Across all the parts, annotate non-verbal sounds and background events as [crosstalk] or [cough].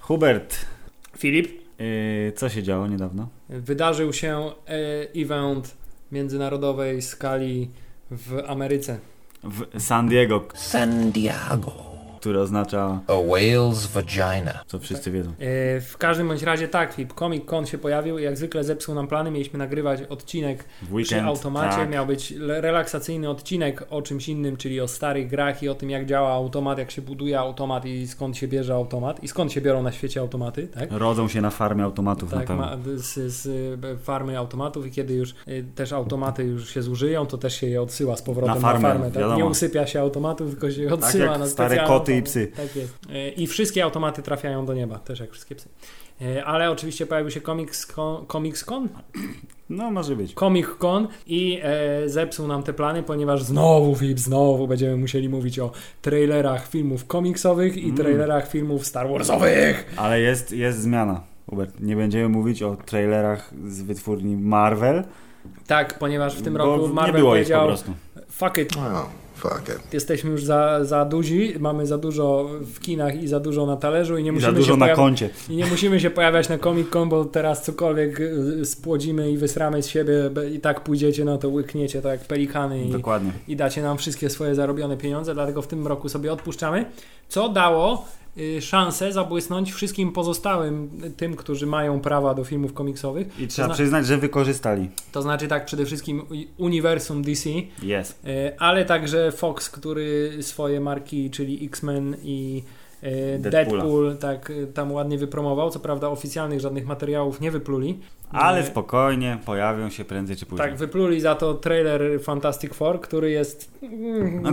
Hubert, Filip, yy, co się działo niedawno? wydarzył się e, event międzynarodowej skali w Ameryce. W San Diego, San Diego. Które oznacza, A whale's vagina. co wszyscy wiedzą. E, W każdym bądź razie tak, Filip, Comic Con się pojawił i jak zwykle zepsuł nam plany. Mieliśmy nagrywać odcinek W przy weekend, automacie. tak. Miał być relaksacyjny odcinek o czymś innym, czyli o starych grach i o tym, jak działa automat, jak się buduje automat i skąd się bierze automat i skąd się biorą na świecie automaty, tak? Rodzą się na farmie automatów na Tak, pewno. ma, z, z y, farmy automatów i kiedy już y, też automaty już się zużyją, to też się je odsyła z powrotem Na na, farmę, farmę. tak? Nie usypia się automatów, tylko się je odsyła jak na stare specjalną koty i psy. Tak jest. Y, I wszystkie automaty trafiają do nieba, też jak wszystkie psy. Y, Ale oczywiście pojawił się Comics Con, Comics Con? No może być. Comic Con i e, zepsuł nam te plany, ponieważ znowu, Filip, znowu będziemy musieli mówić o trailerach filmów komiksowych i Mm. trailerach filmów Star Warsowych. Ale jest, jest zmiana. Hubert, nie będziemy mówić o trailerach z wytwórni Marvel, Tak, ponieważ w tym bo roku nie Marvel było ich po powiedział prostu. fuck it, Oh, fuck it. jesteśmy już za, za duzi, mamy za dużo w kinach i za dużo na talerzu i nie I musimy za dużo się na koncie. I nie musimy się pojawiać na Comic Con, bo teraz cokolwiek y, spłodzimy i wysramy z siebie i tak pójdziecie na to, łykniecie tak jak pelikany i, Dokładnie. i dacie nam wszystkie swoje zarobione pieniądze, dlatego w tym roku sobie odpuszczamy, co dało szansę zabłysnąć wszystkim pozostałym y, tym, którzy mają prawa do filmów komiksowych. I trzeba zna- przyznać, że wykorzystali. To znaczy tak przede wszystkim uniwersum DC, Jest. E, ale także Fox, który swoje marki, czyli X-Men i e, Deadpoola. Deadpool, tak tam ładnie wypromował. Co prawda oficjalnych żadnych materiałów nie wypluli. Ale E, spokojnie, pojawią się prędzej czy później. Tak, wypluli za to trailer Fantastic Four, który jest...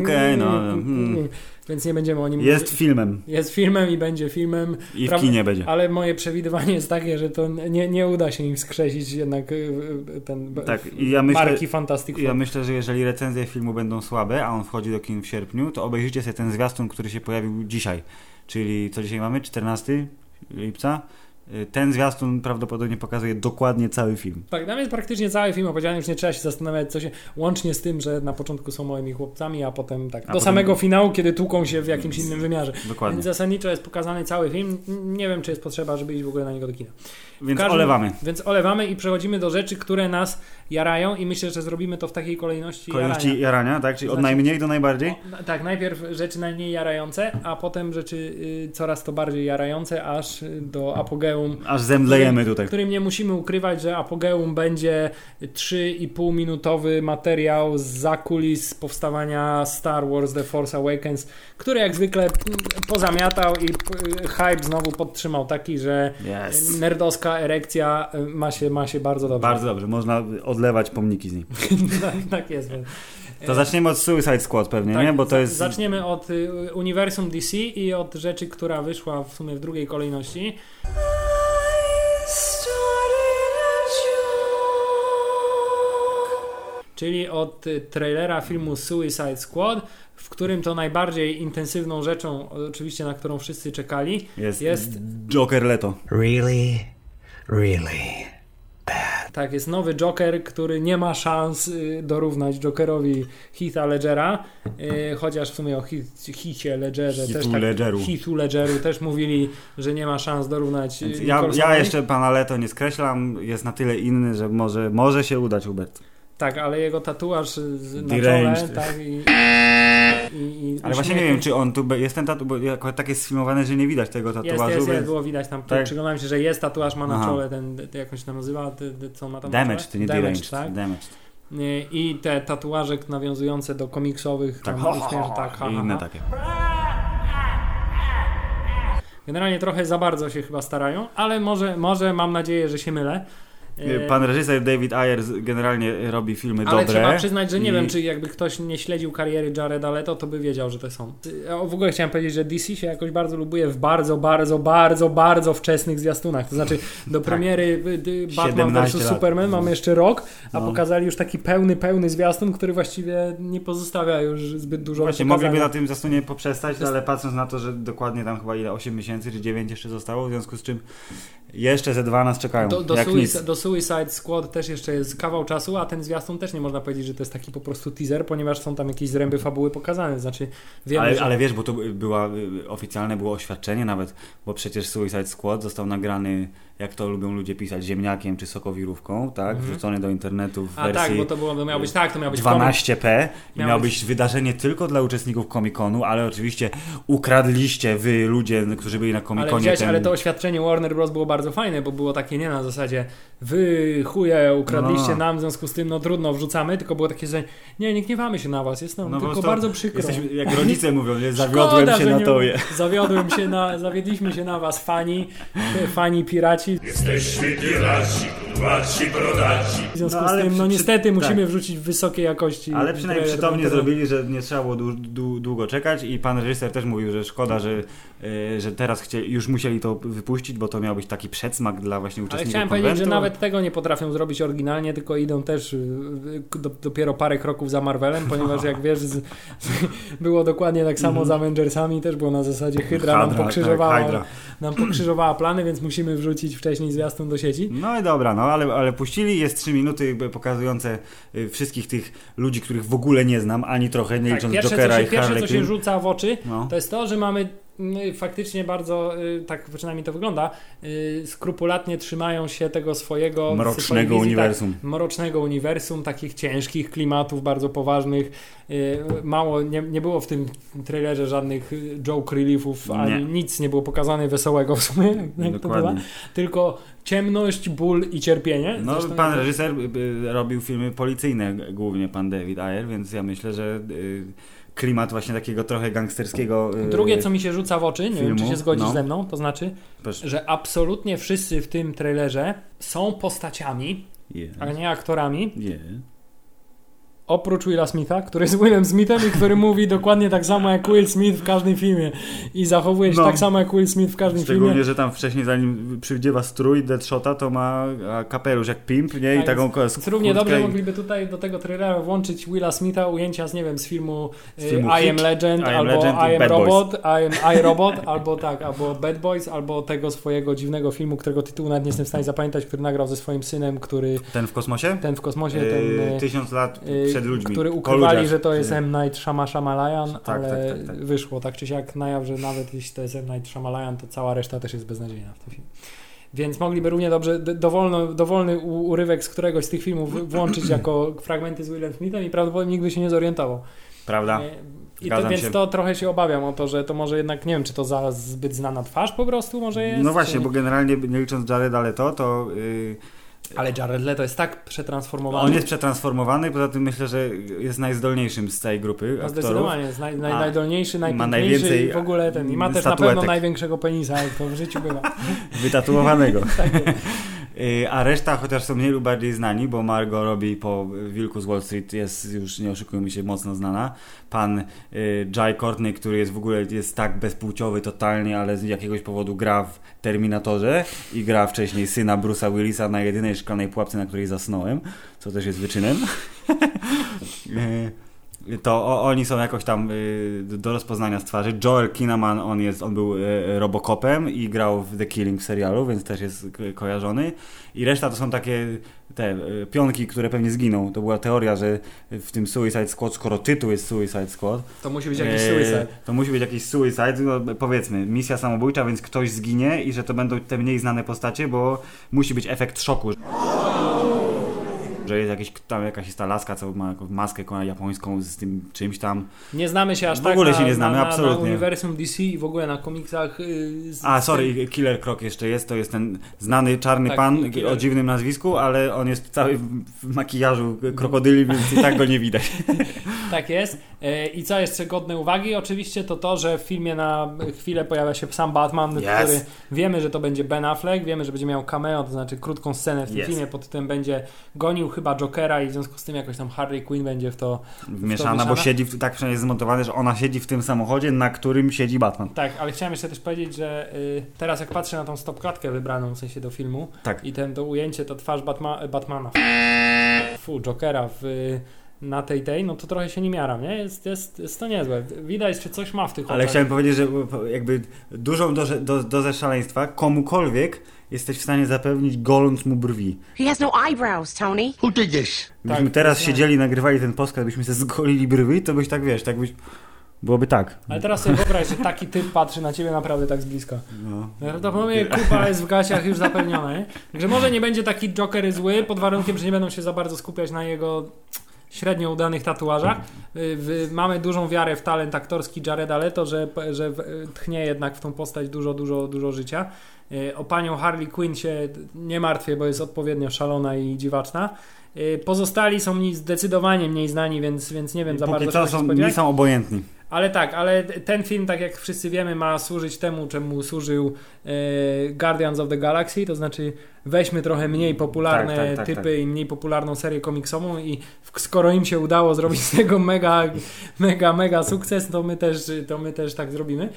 Okej, no, mm. Więc nie będziemy o nim Jest mówić. filmem Jest filmem i będzie filmem, i w kinie będzie. ale moje przewidywanie jest takie, że to nie, nie uda się im wskrzesić jednak e, e, ten Tak, i ja myślę, marki Fantastic Four. ja myślę, że jeżeli recenzje filmu będą słabe, a on wchodzi do kin w sierpniu, to obejrzyjcie sobie ten zwiastun, który się pojawił dzisiaj. Czyli co dzisiaj mamy? 14 lipca? Y, Ten zwiastun prawdopodobnie pokazuje dokładnie cały film. Tak, tam jest praktycznie cały film opowiedziany, już nie trzeba się zastanawiać, co się. Łącznie z tym, że na początku są moimi chłopcami, a potem tak. A do potem- samego finału, kiedy tłuką się w jakimś innym wymiarze. Dokładnie. Więc zasadniczo jest pokazany cały film. Nie wiem, czy jest potrzeba, żeby iść w ogóle na niego do kina. Więc każdym- olewamy. Więc olewamy i przechodzimy do rzeczy, które nas jarają, i myślę, że zrobimy to w takiej kolejności. Kolejności jarania. jarania, tak? Czyli od Znaczy- najmniej do najbardziej? O, tak, najpierw rzeczy najmniej jarające, a potem rzeczy y, coraz to bardziej jarające, aż do apogeum Aż zemdlejemy tutaj. którym nie musimy ukrywać, że Apogeum będzie 3,5 minutowy materiał z zakulis powstawania Star Wars The Force Awakens, który jak zwykle mm, pozamiatał i p- hype znowu podtrzymał taki, że Yes. nerdowska erekcja y, ma się, ma się bardzo dobrze. Bardzo dobrze, można odlewać pomniki z niej. [laughs] tak, tak jest. To zaczniemy od Suicide Squad pewnie, Tak, nie? Bo to jest... Zaczniemy od y, uniwersum DC i od rzeczy, która wyszła w sumie w drugiej kolejności. Czyli od y, trailera filmu Suicide Squad, w którym to najbardziej intensywną rzeczą, oczywiście na którą wszyscy czekali, Jest, jest- Joker Leto. Really? Really? tak, jest nowy Joker, który nie ma szans y, dorównać Jokerowi Heatha Ledgera, y, chociaż w sumie o Heath, Heathie Ledgerze Heathu też tak, Ledgeru. Heathu Ledgeru też mówili, że nie ma szans dorównać ja, ja jeszcze pana Leto nie skreślam, jest na tyle inny, że może, może się udać Hubert. Tak, ale jego tatuaż na czole, Deranged. tak, i, i, i Ale właśnie nie wiem, czy on tu jest ten tatuaż, bo tak jest sfilmowane, że nie widać tego Jest, tatuażu, jest, jest, więc... było widać tam, Tak. przyglądałem się, że jest tatuaż, ma na Aha. czole ten, jak on się tam nazywa, co ma tam Damage, czole? to nie Damage, Damage, tak? Damage. Y, I te tatuaże nawiązujące do komiksowych, Tak, tam ho, uśmiech, ho, tak, ha, inne ha. takie. Generalnie trochę za bardzo się chyba starają, ale może, może mam nadzieję, że się mylę. Y, Pan reżyser David Ayer generalnie robi filmy Ale dobre. trzeba przyznać, że nie i- wiem, czy jakby ktoś nie śledził kariery Jareda Leto, to by wiedział, że to są. Ja w ogóle chciałem powiedzieć, że DC się jakoś bardzo lubuje w bardzo, bardzo, bardzo, bardzo wczesnych zwiastunach. To znaczy do [laughs] premiery y, y, Batman 17 vs. Superman mamy jeszcze rok, a No. pokazali już taki pełny, pełny zwiastun, który właściwie nie pozostawia już zbyt dużo Właśnie mogliby na tym zastunie poprzestać, ale patrząc na to, że dokładnie tam chyba ile 8 miesięcy czy 9 jeszcze zostało, w związku z czym Jeszcze ze dwa nas czekają. Do, do, do Suicide Squad też jeszcze jest kawał czasu, a ten zwiastun też nie można powiedzieć, że to jest taki po prostu teaser, ponieważ są tam jakieś zręby fabuły pokazane. Znaczy, wiemy, Ale, że... ale wiesz, bo to była y, oficjalne było oświadczenie nawet, bo przecież Suicide Squad został nagrany, jak to lubią ludzie pisać, ziemniakiem czy sokowirówką, tak? Mhm. Wrzucony do internetu w A wersji tak, bo to, było, to miał być tak, to miał być komik. 12p i Miał miało być- być wydarzenie tylko dla uczestników Comic-Conu, ale oczywiście ukradliście wy ludzie, którzy byli na Ale, Comic-Conie widziałeś, ten... ale to oświadczenie Warner Bros. było bardzo fajne, bo było takie nie na zasadzie wy chuje ukradliście No, nam, w związku z tym no trudno wrzucamy, tylko było takie, że nie, nie gniewamy się na was, jest nam No tylko bardzo przykro. Jesteśmy, jak rodzice mówią, nie? [laughs] zawiodłem Szkoda, się na tobie. Zawiodłem się na, zawiedliśmy się na was fani, fani piraci. Jesteśmy piraci, kurwaci, brodaci. W związku No, ale z tym, no przy- niestety tak. musimy wrzucić wysokiej jakości. Ale przynajmniej przytomnie zrobili, że nie trzeba było dłu- dłu- długo czekać i pan reżyser też mówił, że szkoda, że, e, że teraz chcieli, już musieli to wypuścić, bo to miał być taki przedsmak dla właśnie Ale uczestników chciałem powiedzieć, że konwentu. nawet tego nie potrafią zrobić oryginalnie, tylko idą też y, do, dopiero parę kroków za Marvelem, ponieważ jak wiesz, z, było dokładnie tak samo z Avengersami, też było na zasadzie Hydra nam Hydra, pokrzyżowała, tak, Hydra. nam pokrzyżowała plany, więc musimy wrzucić wcześniej zwiastun do sieci. No i dobra, no ale, ale puścili, jest trzy minuty jakby pokazujące y, wszystkich tych ludzi, których w ogóle nie znam, ani trochę, nie Tak, licząc pierwsze, co Jokera się, i pierwsze, Harley co się rzuca w oczy, No. to jest to, że mamy faktycznie bardzo, y, tak przynajmniej to wygląda, y, skrupulatnie trzymają się tego swojego Mrocznego wizji, uniwersum. Tak, mrocznego uniwersum, takich ciężkich klimatów, bardzo poważnych. Y, Mało, nie, nie było w tym trailerze żadnych joke reliefów, ani Nie. nic nie było pokazane wesołego w sumie, [laughs] jak to. Dokładnie. Tylko ciemność, ból i cierpienie. No, Zresztą pan reżyser robił filmy policyjne, głównie pan David Ayer, więc ja myślę, że klimat właśnie takiego trochę gangsterskiego. y, Drugie, co mi się rzuca w oczy, nie wiem, czy się zgodzisz no. ze mną, to znaczy, Proszę. że absolutnie wszyscy w tym trailerze są postaciami, Yeah. a nie aktorami, Yeah. Oprócz Willa Smitha, który jest Willem Smithem i który mówi dokładnie tak samo jak Will Smith w każdym filmie i zachowuje się No. tak samo jak Will Smith w każdym Szczególnie, filmie. że tam wcześniej, zanim przywdziewa strój Deadshota, to ma kapelusz jak pimp, nie? I Tak, taką kurtkę równie dobrze i- mogliby tutaj do tego trailera włączyć Willa Smitha, ujęcia z, nie wiem, z filmu, Z y, filmu I Am Legend, I Am albo Legend i Am Boys. Robot, I Am I Robot, albo tak, albo Bad Boys, albo tego swojego dziwnego filmu, którego tytułu nawet nie jestem w stanie zapamiętać, który nagrał ze swoim synem, który Ten w kosmosie? ten w kosmosie, ten... Yy, y, tysiąc lat y, przed ludźmi. Który ukrywali, że to jest M. Night Shama Shamalayan, Tak, ale tak, tak, tak. wyszło tak czy siak na jaw, że nawet jeśli to jest M. Night Shamalayan, to cała reszta też jest beznadziejna w tym filmie. Więc mogliby równie dobrze dowolno, dowolny urywek z któregoś z tych filmów włączyć jako fragmenty z Willem Smithem i prawdopodobnie nikt by się nie zorientował. Prawda? I to, więc się. to trochę się obawiam o to, że to może jednak, nie wiem, czy to za zbyt znana twarz po prostu może jest? No właśnie, czy... bo generalnie nie licząc Jareda Leto, to yy, Ale Jared Leto jest tak przetransformowany. on jest przetransformowany, poza tym myślę, że jest najzdolniejszym z całej grupy No aktorów. zdecydowanie, jest naj, naj, najdolniejszy, najpiękniejszy i w ogóle ten. I ma też na statuetek. pewno największego penisa, jak to w życiu bywa. [laughs] Wytatuowanego. Tak jest. Y, A reszta, chociaż są mniej lub bardziej znani, bo Margot Robbie po Wilku z Wall Street jest już, nie oszukujmy się, mocno znana. Pan y, Jai Courtney, który jest w ogóle jest tak bezpłciowy totalnie, ale z jakiegoś powodu gra w Terminatorze i gra wcześniej syna Bruce'a Willisa na jedynej szklanej pułapce, na której zasnąłem, co też jest wyczynem. [laughs] To o, oni są jakoś tam y, do rozpoznania z twarzy. Joel Kinnaman, on, jest, on był y, Robocopem i grał w The Killing w serialu, więc też jest ko- kojarzony. I reszta to są takie te y, pionki, które pewnie zginą. To była teoria, że w tym Suicide Squad, skoro tytuł jest Suicide Squad, To musi być jakiś suicide. to musi być jakiś suicide, no, powiedzmy, misja samobójcza, więc ktoś zginie i że to będą te mniej znane postacie, bo musi być efekt szoku. Że jest jakiś, tam jakaś jest ta laska, co ma maskę japońską z tym czymś tam. Nie znamy się aż W tak ogóle na, się nie znamy, na, absolutnie. na uniwersum DC i w ogóle na komiksach. Yy, z, A, sorry, tym- Killer Croc jeszcze jest, to jest ten znany czarny Tak, pan Killer. o dziwnym nazwisku, ale on jest cały w- w makijażu krokodyli, więc i tak go nie widać. [laughs] Tak jest. Yy, I co jeszcze godne uwagi? Oczywiście to to, że w filmie na chwilę pojawia się sam Batman, Yes. który wiemy, że to będzie Ben Affleck, wiemy, że będzie miał cameo, to znaczy krótką scenę w tym Yes. filmie, pod tytułem będzie gonił chyba Jokera i w związku z tym jakoś tam Harley Quinn będzie w to Wmieszana, bo siedzi, w, tak przynajmniej jest zmontowane, że ona siedzi w tym samochodzie, na którym siedzi Batman. Tak, ale chciałem jeszcze też powiedzieć, że y, teraz jak patrzę na tą stopklatkę wybraną w sensie do filmu Tak. i ten to ujęcie, to twarz Batma, Batmana, fu, Jokera w na tej tej, no to trochę się nie miaram, nie? Jest, jest, jest to niezłe. Widać, czy coś ma w tych Ale oczach. chciałem powiedzieć, że jakby dużą dozę, do, dozę szaleństwa komukolwiek jesteś w stanie zapewnić goląc mu brwi. He has no eyebrows, Tony. Who did this? Gdybyśmy Tak, teraz jest siedzieli, nagrywali ten podcast, byśmy sobie zgolili brwi, to byś tak, wiesz, tak byś... Byłoby tak. Ale teraz sobie wyobraź, że taki typ patrzy na ciebie naprawdę tak z bliska. No. Prawdopodobnie kupa jest w gaciach już zapewniona, nie? Także może nie będzie taki Joker zły, pod warunkiem, że nie będą się za bardzo skupiać na jego średnio udanych tatuażach. Y, Mamy dużą wiarę w talent aktorski Jareda Leto, że, że tchnie jednak w tą postać dużo, dużo, dużo życia. Y, O panią Harley Quinn się nie martwię, bo jest odpowiednio szalona i dziwaczna. Y, Pozostali są mi zdecydowanie mniej znani, więc, więc nie wiem za Póki bardzo co są, nie są obojętni. Ale tak, ale ten film, tak jak wszyscy wiemy, ma służyć temu, czemu służył e, Guardians of the Galaxy, to znaczy weźmy trochę mniej popularne Tak, tak, tak, typy tak. i mniej popularną serię komiksową i skoro im się udało zrobić z tego mega, mega, mega sukces, to my też, to my też tak zrobimy.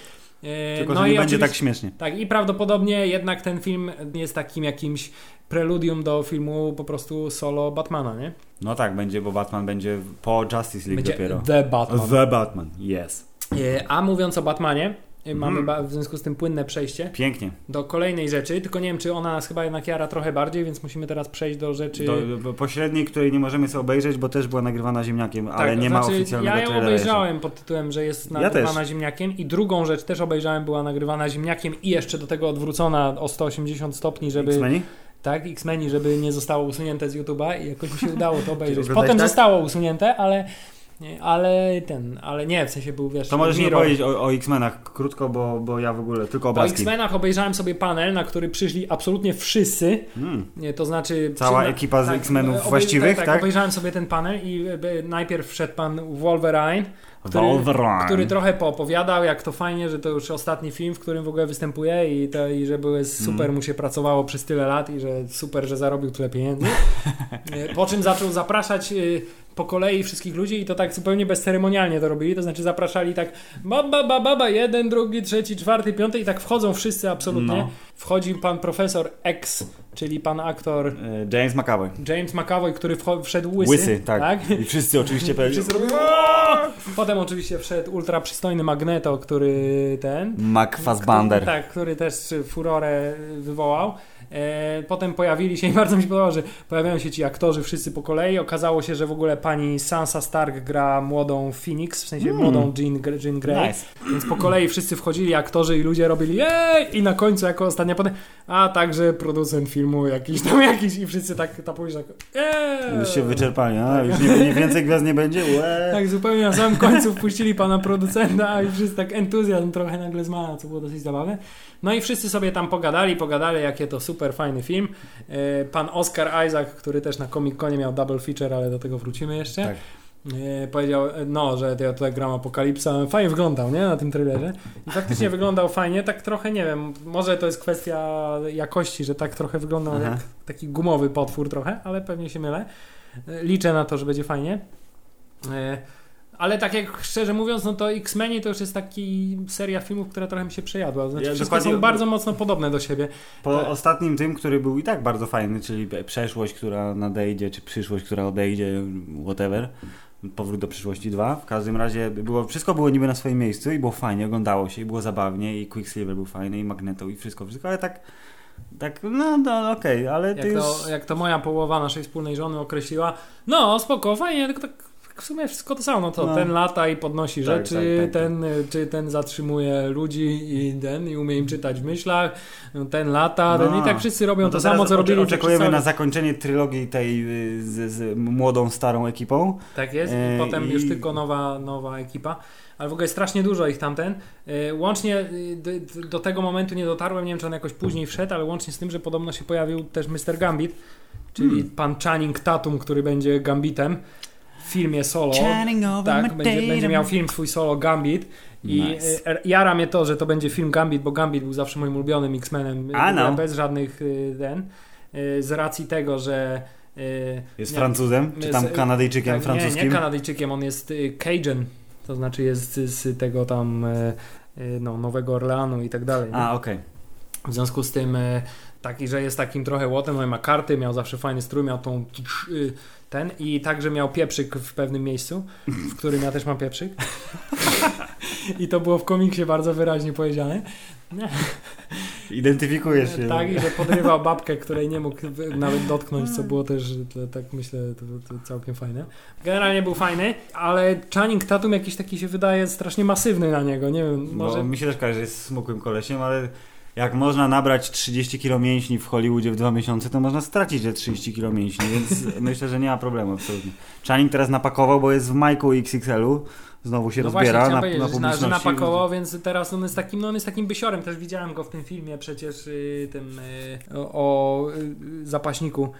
E, Tylko, no że nie będzie tak śmiesznie. tak, i prawdopodobnie jednak ten film jest takim jakimś preludium do filmu po prostu solo Batmana, nie? No tak, będzie, bo Batman będzie po Justice League Będzie dopiero. The Batman. The Batman, yes. E, A mówiąc o Batmanie, mamy ba- w związku z tym płynne przejście Pięknie. do kolejnej rzeczy, tylko nie wiem, czy ona nas chyba jednak jara trochę bardziej, więc musimy teraz przejść do rzeczy... Do, pośredniej, której nie możemy sobie obejrzeć, bo też była nagrywana ziemniakiem, ale Tak, nie ma znaczy, oficjalnego Ja ją trailera jeszcze. obejrzałem pod tytułem, że jest Ja nagrywana też. ziemniakiem i drugą rzecz też obejrzałem, była nagrywana ziemniakiem i jeszcze do tego odwrócona o 180 stopni, żeby... X-Meni? Tak, X-Meni, żeby nie zostało usunięte z YouTube'a i jakoś mi się udało to [laughs] obejrzeć. Potem tak? zostało usunięte, ale... nie, Ale ten, ale nie, w sensie był, wiesz... To możesz nie mirror. powiedzieć o, o X-Menach krótko, bo, bo ja w ogóle tylko obrazki. X-Menach obejrzałem sobie panel, na który przyszli absolutnie wszyscy. Mm. Nie, to znaczy. Cała ekipa z X-Menów obej- właściwych, tak, tak? Obejrzałem sobie ten panel i e, najpierw wszedł pan Wolverine, który, Wolverine. który trochę poopowiadał, jak to fajnie, że to już ostatni film, w którym w ogóle występuje i, to, i że były super Mm. mu się pracowało przez tyle lat i że super, że zarobił tyle pieniędzy. [laughs] Po czym zaczął zapraszać e, po kolei wszystkich ludzi i to tak zupełnie bezceremonialnie to robili, to znaczy zapraszali tak baba, baba, baba, jeden, drugi, trzeci, czwarty, piąty i tak wchodzą wszyscy absolutnie. No. Wchodzi pan profesor X, czyli pan aktor E, James McAvoy. James McAvoy, który wszedł łysy. Łysy, tak. I wszyscy oczywiście [laughs] pewnie. Potem oczywiście wszedł ultra przystojny Magneto, który ten. Mac. Który, tak, który też furorę wywołał. E, potem pojawili się i bardzo mi się podobało, że pojawiają się ci aktorzy wszyscy po kolei. Okazało się, że w ogóle pani Sansa Stark gra młodą Phoenix, w sensie młodą Jean, Jean Grey. Nice. Więc po kolei wszyscy wchodzili aktorzy i ludzie robili jej! I na końcu jako ostatnia potem, a także producent filmu jakiś tam jakiś i wszyscy tak tapują, tak eee! Już się wyczerpali, a już nie, nie więcej gwiazd nie będzie? Łe. Tak, zupełnie na samym końcu wpuścili pana producenta i wszyscy tak entuzjazm trochę nagle zmalał, co było dosyć zabawne. No i wszyscy sobie tam pogadali, pogadali, jakie to super fajny film. E, Pan Oscar Isaac, który też na Comic Conie miał double feature, ale do tego wrócimy jeszcze. Tak. E, Powiedział, e, no, że ja tutaj gram Apokalipsa. Fajnie wyglądał, nie? Na tym trailerze. I faktycznie [laughs] wyglądał fajnie, tak trochę, nie wiem, może to jest kwestia jakości, że tak trochę wyglądał Aha. jak taki gumowy potwór trochę, ale pewnie się mylę. E, Liczę na to, że będzie fajnie. Ale tak jak szczerze mówiąc, no to X-Meni to już jest taki seria filmów, która trochę mi się przejadła. Znaczy Ja wszystkie są bardzo mocno podobne do siebie. Po ostatnim tym, który był i tak bardzo fajny, czyli przeszłość, która nadejdzie, czy przyszłość, która odejdzie, whatever. Powrót do przyszłości 2. W każdym razie było, wszystko było niby na swoim miejscu i było fajnie, oglądało się i było zabawnie i Quicksilver był fajny i Magneto i wszystko, wszystko, ale tak tak, no, no okej, ale ty Jak już... to, jak to moja połowa naszej wspólnej żony określiła, no spoko, fajnie, tylko tak w sumie wszystko to samo, no to No. ten lata i podnosi Tak, rzeczy, tak, tak, ten, czy ten zatrzymuje ludzi i ten i umie im czytać w myślach, ten lata, ten, No. i tak wszyscy robią No to, teraz samo, co robili Oczekujemy na zakończenie trylogii tej y, z, z młodą, starą ekipą. Tak jest, i E, potem i- już tylko nowa, nowa ekipa. Ale w ogóle strasznie dużo ich tamten. E, Łącznie y, do, do tego momentu nie dotarłem, nie wiem czy on jakoś później wszedł, ale łącznie z tym, że podobno się pojawił też Mr. Gambit, czyli Hmm. pan Channing Tatum, który będzie Gambitem filmie solo. Channing over Tak, będzie, będzie miał film swój solo Gambit. I Nice. e, jara mnie to, że to będzie film Gambit, bo Gambit był zawsze moim ulubionym X-Menem. No. Bez żadnych y, ten. y, Z racji tego, że. y, Jest nie- Francuzem, czy tam Kanadyjczykiem tak, francuskim? Nie, nie Kanadyjczykiem, on jest Cajun, to znaczy jest z, tego tam no, Nowego Orleanu i tak dalej. A, okej. W związku z tym, Taki, że jest takim trochę łotem, no i ma karty, miał zawsze fajny strój, miał tą y, ten i także miał pieprzyk w pewnym miejscu, w którym ja też mam pieprzyk. I to było w komiksie bardzo wyraźnie powiedziane. Identyfikujesz się. Tak, i że podrywał babkę, której nie mógł nawet dotknąć, co było też, tak myślę, to, to całkiem fajne. Generalnie był fajny, ale Channing Tatum jakiś taki się wydaje strasznie masywny na niego, nie wiem, Bo może... mi się też kojarzy, że jest smukłym kolesiem, ale jak można nabrać 30 kg mięśni w Hollywoodzie w dwa miesiące, to można stracić te 30 kg mięśni, więc [laughs] myślę, że nie ma problemu absolutnie. Channing teraz napakował, bo jest w Majku XXL-u, znowu się No rozbiera na, na na, że publiczności. napakował, więc teraz on jest takim, no on jest takim bysiorem, też widziałem go w tym filmie przecież y, tym y, o, o y, zapaśniku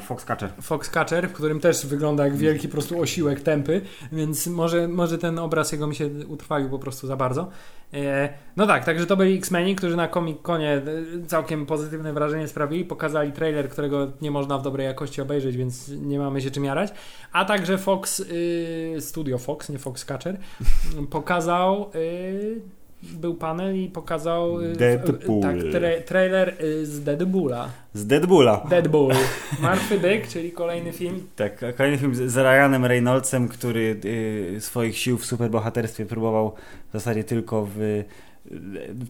Foxcatcher. Foxcatcher, w którym też wygląda jak wielki po prostu osiłek tępy, więc może, może ten obraz jego mi się utrwalił po prostu za bardzo. E, no tak, także to byli X-Meni, którzy na Comic-Conie e, całkiem pozytywne wrażenie sprawili, pokazali trailer, którego nie można w dobrej jakości obejrzeć, więc nie mamy się czym jarać, a także Fox, y, Studio Fox, nie Foxcatcher, pokazał y, był panel i pokazał y, Deadpool. tak, tra- trailer y, z Deadpoola. Z Deadpoola. Deadpool. [laughs] Martwy byk, czyli kolejny film. Tak, kolejny film z z Ryanem Reynoldsem, który y, swoich sił w superbohaterstwie próbował w zasadzie tylko w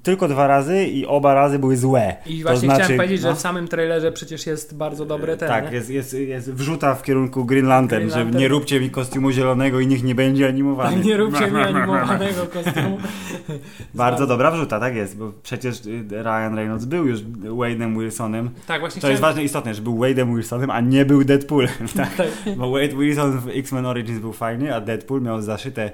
tylko dwa razy i oba razy były złe. I To właśnie znaczy- chciałem powiedzieć, że no. w samym trailerze przecież jest bardzo dobre ten. Tak, jest, jest, jest wrzuta w kierunku Green Lantern, Green że Lantern. nie róbcie mi kostiumu zielonego i niech nie będzie animowany. Tak, nie róbcie mi [laughs] animowanego kostiumu. [laughs] Bardzo dobra wrzuta, tak jest, bo przecież y, Ryan Reynolds był już Wade'em Wilsonem. Tak, właśnie To jest chciałem... ważne i istotne, że był Wade'em Wilsonem, a nie był Deadpoolem, [laughs] tak? Tak. Bo Wade Wilson w X-Men Origins był fajny, a Deadpool miał zaszyte,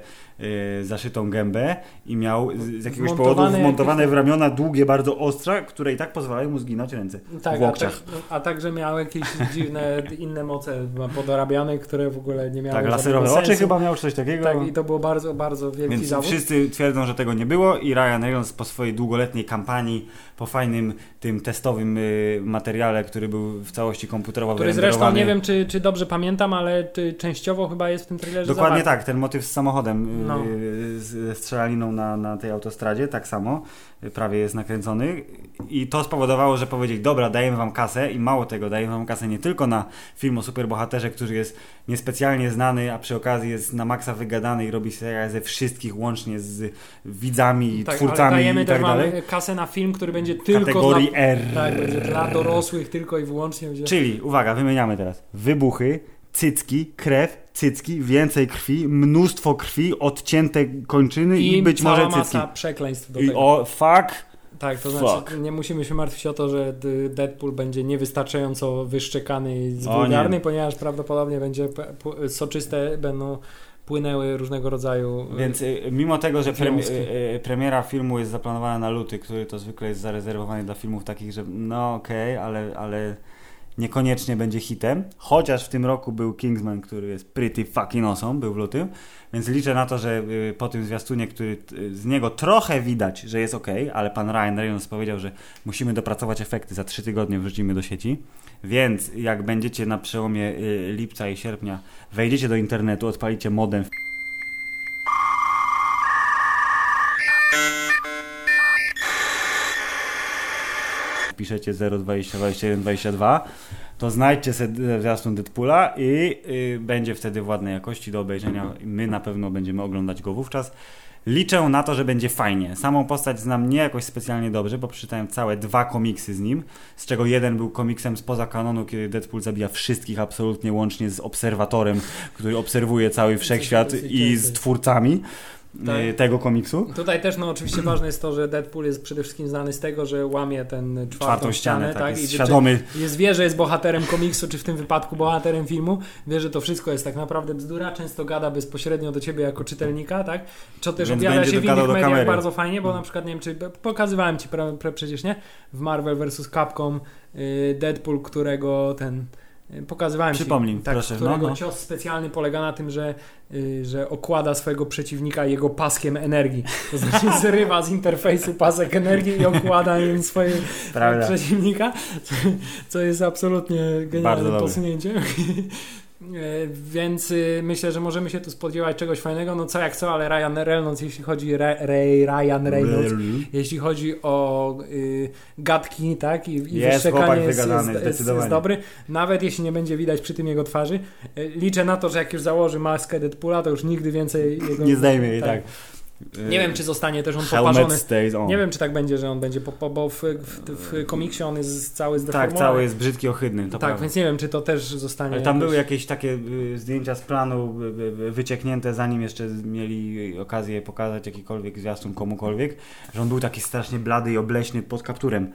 y, zaszytą gębę i miał z, z jakiegoś powodu wmontowane jakieś- w ramiona długie, bardzo ostrza, które i tak pozwalają mu zginąć ręce Tak, w a, łokciach. tak, a także miał jakieś dziwne inne moce podorabiane, które w ogóle nie miały Tak, laserowe oczy sensu. chyba miał, coś takiego. Tak, i to było bardzo, bardzo wielki Więc zawód. wszyscy twierdzą, że tego nie było i Ryan Reynolds po swojej długoletniej kampanii, po fajnym tym testowym y, materiale, który był w całości komputerowo Który zresztą nie wiem, czy, czy dobrze pamiętam, ale częściowo chyba jest w tym trailerze Dokładnie zawarty. tak, ten motyw z samochodem, y, No. y, z- ze strzelaniną na, na tej autostradzie, tak samo, prawie jest nakręcony i to spowodowało, że powiedzieli, dobra, dajemy wam kasę i mało tego, dajemy wam kasę nie tylko na film o superbohaterze, który jest niespecjalnie znany, a przy okazji jest na maksa wygadany i robi serial ze wszystkich łącznie z widzami, Tak, twórcami ale dajemy i tak dalej. kasę na film, który będzie tylko Kategorii dla, R. tak, będzie dla dorosłych tylko i wyłącznie. Będzie... Czyli, uwaga, wymieniamy teraz. Wybuchy, cycki, krew, cycki, więcej krwi, mnóstwo krwi, odcięte kończyny i, I być może cycki. masa przekleństw do I tego. o, fuck. Tak, to Fuck. znaczy nie musimy się martwić o to, że Deadpool będzie niewystarczająco wyszczekany i O, wulgarny, nie. ponieważ prawdopodobnie będzie soczyste, będą płynęły różnego rodzaju Więc y, mimo tego, że premi- y, y, premiera filmu jest zaplanowana na luty, który to zwykle jest zarezerwowany dla filmów takich, że no okej, ale, ale niekoniecznie będzie hitem. Chociaż w tym roku był Kingsman, który jest pretty fucking awesome, był w lutym. Więc liczę na to, że y, po tym zwiastunie, który y, z niego trochę widać, że jest ok, ale pan Ryan Reynolds powiedział, że musimy dopracować efekty, za trzy tygodnie wrzucimy do sieci. Więc jak będziecie na przełomie y, lipca i sierpnia, wejdziecie do internetu, odpalicie modem piszecie 020 21 22, to znajdźcie sobie zwiastun Deadpoola i y, będzie wtedy w ładnej jakości do obejrzenia. My na pewno będziemy oglądać go wówczas. Liczę na to, że będzie fajnie. Samą postać znam nie jakoś specjalnie dobrze, bo przeczytałem całe dwa komiksy z nim, z czego jeden był komiksem spoza kanonu, kiedy Deadpool zabija wszystkich absolutnie, łącznie z obserwatorem, który obserwuje cały wszechświat i z twórcami Tak. tego komiksu. Tutaj też no oczywiście [clears throat] ważne jest to, że Deadpool jest przede wszystkim znany z tego, że łamie ten czwartą, Czwartą ścianę, tak, tak? jest I świadomy jest wie, że jest bohaterem komiksu, czy w tym wypadku bohaterem filmu, wie, że to wszystko jest tak naprawdę bzdura, często gada bezpośrednio do ciebie jako czytelnika, tak? Co też Więc objawia się w innych mediach kamery. bardzo fajnie, bo na przykład, nie wiem, czy pokazywałem ci pre, pre, przecież, nie? W Marvel vs. Capcom y, Deadpool, którego ten... y, Pokazywałem Przypomnij, ci, tak, proszę, którego no, no. cios specjalny polega na tym, że, y, że okłada swojego przeciwnika jego paskiem energii. To znaczy [laughs] zrywa z interfejsu pasek energii i okłada nim swoje, Prawda. przeciwnika, co, co jest absolutnie Bardzo dobre. posunięciem. Więc y, myślę, że możemy się tu spodziewać czegoś fajnego. No co jak co, ale Ryan Reynolds, jeśli chodzi Re, Ray, Ryan Reynolds, jeśli chodzi o y, gadki, tak, i, i Jest wyszczekanie jest, jest, jest, dobry. Nawet jeśli nie będzie widać przy tym jego twarzy. Y, Liczę na to, że jak już założy maskę Deadpoola, to już nigdy więcej jego... Nie zdejmie jej, tak. Nie wiem, czy zostanie też on poparzony. stays on. Nie wiem, czy tak będzie, że on będzie, po, bo w, w, w komiksie on jest cały Tak, zdeformowany. cały jest brzydki, ohydny, Tak, więc nie wiem, czy to też zostanie. Ale tam jakoś- były jakieś takie y, zdjęcia z planu y, y, y, wycieknięte, zanim jeszcze mieli okazję pokazać jakikolwiek zwiastun komukolwiek, że on był taki strasznie blady i obleśny pod kapturem.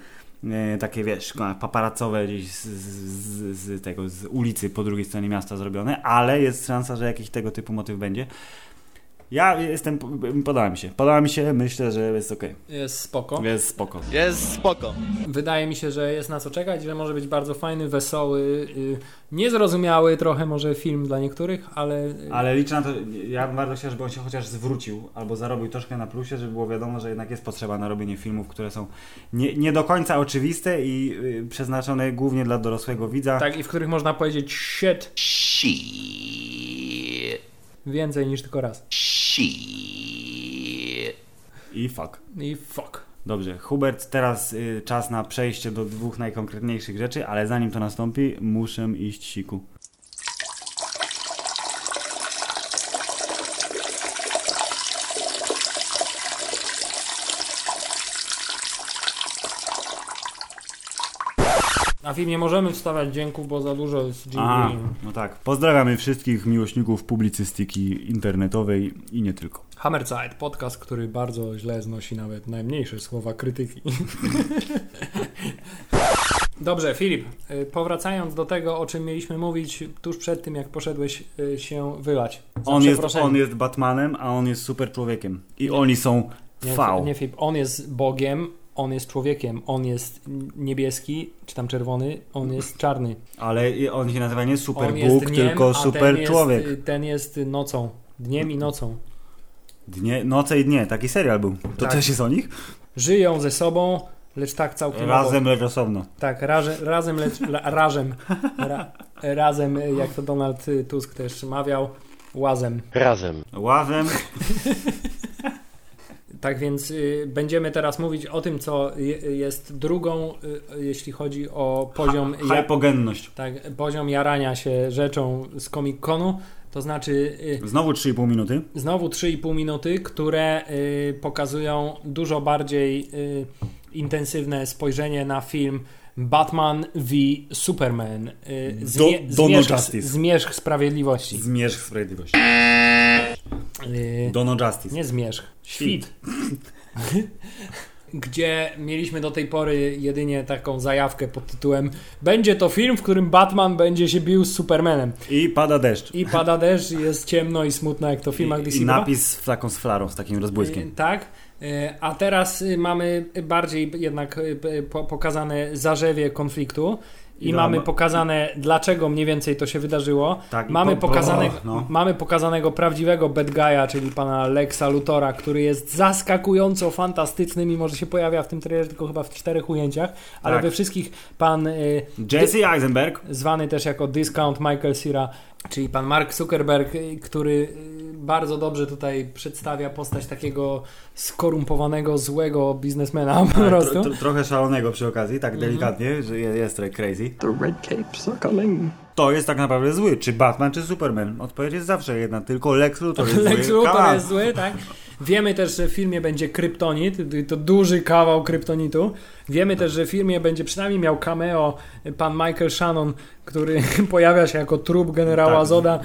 Takie wiesz, paparacowe gdzieś z, z, z tego, z ulicy po drugiej stronie miasta zrobione, ale jest szansa, że jakiś tego typu motyw będzie. Ja jestem, podoba mi się, podoba mi się, myślę, że jest ok, Jest spoko. jest spoko. Jest spoko. Wydaje mi się, że jest na co czekać, że może być bardzo fajny, wesoły, y, niezrozumiały trochę może film dla niektórych, ale, y, Ale liczę na to, ja bym bardzo chciał, żeby on się chociaż zwrócił albo zarobił troszkę na plusie, żeby było wiadomo, że jednak jest potrzeba na robienie filmów, które są nie, nie do końca oczywiste i y, przeznaczone głównie dla dorosłego widza. tak, i w których można powiedzieć shit Shit. więcej niż tylko raz. Shit. I fuck. I fuck. Dobrze, Hubert, teraz y, czas na przejście do dwóch najkonkretniejszych rzeczy, ale zanim to nastąpi, muszę iść siku. Na film nie możemy wstawiać dźwięków, bo za dużo jest Aha, dźwięku. no tak. Pozdrawiamy wszystkich miłośników publicystyki internetowej i nie tylko. Hammerside, podcast, który bardzo źle znosi nawet najmniejsze słowa krytyki. [laughs] Dobrze, Filip, y, powracając do tego, o czym mieliśmy mówić tuż przed tym, jak poszedłeś y, się wylać. On jest, on jest Batmanem, a on jest super człowiekiem. I oni są Nie, V. nie Filip, on jest Bogiem, on jest człowiekiem, on jest niebieski, czy tam czerwony, on jest czarny. Ale on się nazywa nie super Bóg, dniem, tylko super ten człowiek. Jest, ten jest nocą, dniem i nocą. Dnie, noce i dnie, taki serial był. To Tak. też jest o nich? Żyją ze sobą, lecz tak całkiem Razem, lecz osobno. Tak, raże, razem, lecz la, rażem. Ra, razem, jak to Donald Tusk też mawiał, łazem. Razem. Łazem, Tak więc y, będziemy teraz mówić o tym, co je, jest drugą, y, jeśli chodzi o poziom, ja, hypogenność. tak, poziom jarania się rzeczą z Comic-Conu. To znaczy y, Znowu 3,5 minuty. znowu 3,5 minuty, które pokazują dużo bardziej intensywne spojrzenie na film Batman v Superman. Zmie- Do- Dono zmierzch, Justice. zmierzch sprawiedliwości. Zmierzch sprawiedliwości. Y, Dono Justice. Nie zmierzch, świt. [laughs] Gdzie mieliśmy do tej pory jedynie taką zajawkę pod tytułem Będzie to film, w którym Batman będzie się bił z Supermanem. I pada deszcz. I pada deszcz, i jest ciemno i smutno, jak to w filmach DC I, napis z taką z flarą, z takim rozbłyskiem. Y, Tak. Y, A teraz y, mamy bardziej jednak y, po- pokazane zarzewie konfliktu. I I mamy pokazane, dlaczego mniej więcej to się wydarzyło. Tak, mamy, po- po- pokazane, no. mamy pokazanego prawdziwego bad guy'a, czyli pana Lexa Lutora, który jest zaskakująco fantastyczny, mimo że się pojawia w tym trailerze tylko chyba w czterech ujęciach, ale Tak. we wszystkich pan y, Jesse Eisenberg. zwany też jako Discount Michael Cera, czyli pan Mark Zuckerberg, y, który y, bardzo dobrze tutaj przedstawia postać takiego skorumpowanego, złego biznesmena po Tak, prostu. tro, tro, trochę szalonego przy okazji, tak Mhm. delikatnie, że je- jest trochę crazy. The red capes are coming. To jest tak naprawdę zły. Czy Batman, czy Superman? Odpowiedź jest zawsze jedna, tylko Lex Luthor jest [laughs] Lex zły. Luthor Come on. jest zły, tak? [laughs] Wiemy też, że w filmie będzie kryptonit, to duży kawał kryptonitu. Wiemy też, że w filmie będzie przynajmniej miał cameo pan Michael Shannon, który [laughs] pojawia się jako trup generała Tak. Zoda.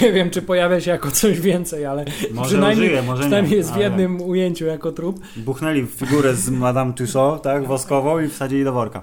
Nie wiem, czy pojawia się jako coś więcej, ale Może przynajmniej, użyje, może nie, przynajmniej jest w ale- jednym ujęciu jako trup. Buchnęli w figurę z Madame Tussauds, tak, woskową i wsadzili do worka.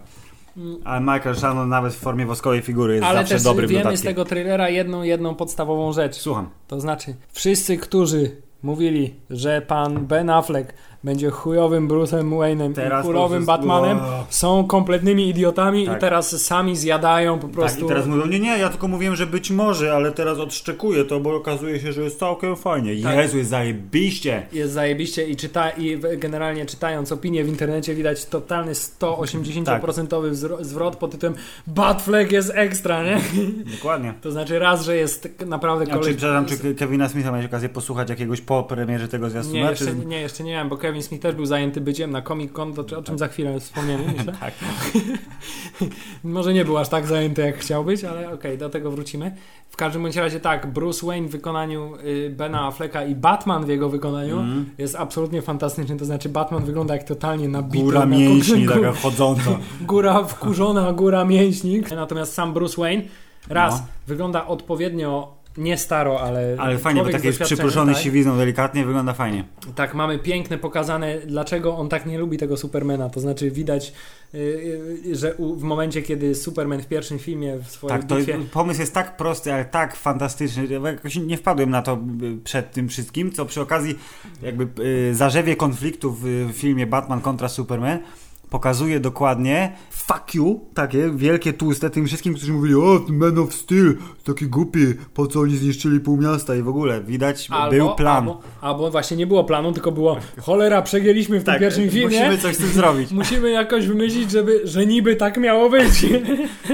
Ale Michael Shannon nawet w formie woskowej figury jest Ale zawsze też dobrym wiemy z tego trailera jedną, jedną podstawową rzecz. Słucham. To znaczy, wszyscy, którzy mówili, że pan Ben Affleck będzie chujowym Bruce'em Wayne'em Teraz i chujowym Batmanem, Wow. są kompletnymi idiotami Tak. i teraz sami zjadają po Tak, prostu... i teraz mówią, nie, nie, ja tylko mówiłem, że być może, ale teraz odszczekuję to, bo okazuje się, że jest całkiem fajnie. Tak. Jezu, jest zajebiście. jest zajebiście i, czyta, i generalnie czytając opinie w internecie widać totalny 180% wzro- zwrot pod tytułem Batfleck jest ekstra, nie? [laughs] Dokładnie. To znaczy raz, że jest tak naprawdę A czy, koleś... przepraszam, czy Kevina Smitha miałeś okazję posłuchać jakiegoś po premierze tego zwiastuna? Nie jeszcze, czy... nie, jeszcze nie miałem, bo Kevin Smith też był zajęty byciem na Comic Con, to, o czym za chwilę wspomniemy, myślę. [laughs] Tak. [laughs] Może nie był aż tak zajęty, jak chciał być, ale okej, do tego wrócimy. W każdym bądź razie tak, Bruce Wayne w wykonaniu y, Bena Afflecka i Batman w jego wykonaniu Mhm. jest absolutnie fantastyczny. To znaczy Batman wygląda jak totalnie nabity. Góra mięśni taka chodząca. [laughs] Góra wkurzona, góra mięśni. Natomiast sam Bruce Wayne raz No. wygląda odpowiednio nie staro, ale Ale fajnie, bo człowiek taki z jest doświadczeniem, przypruszony tak? siwizną delikatnie, wygląda fajnie. Tak, mamy piękne pokazane, dlaczego on tak nie lubi tego Supermana. To znaczy widać, y, y, że u, w momencie, kiedy Superman w pierwszym filmie w swojej Tak, to bitwie... pomysł jest tak prosty, ale tak fantastyczny. Ja Jakoś nie wpadłem na to y, przed tym wszystkim, co przy okazji jakby y, zarzewie konfliktu w filmie Batman kontra Superman pokazuje dokładnie fuck you, takie wielkie tłuste tym wszystkim, którzy mówili o, Man of Steel, taki głupi, po co oni zniszczyli pół miasta i w ogóle widać, był plan. Albo, albo właśnie nie było planu, tylko było cholera, przegięliśmy w tym pierwszym filmie. Tak, musimy coś z tym zrobić. [laughs] Musimy jakoś wymyślić, żeby, że niby tak miało być.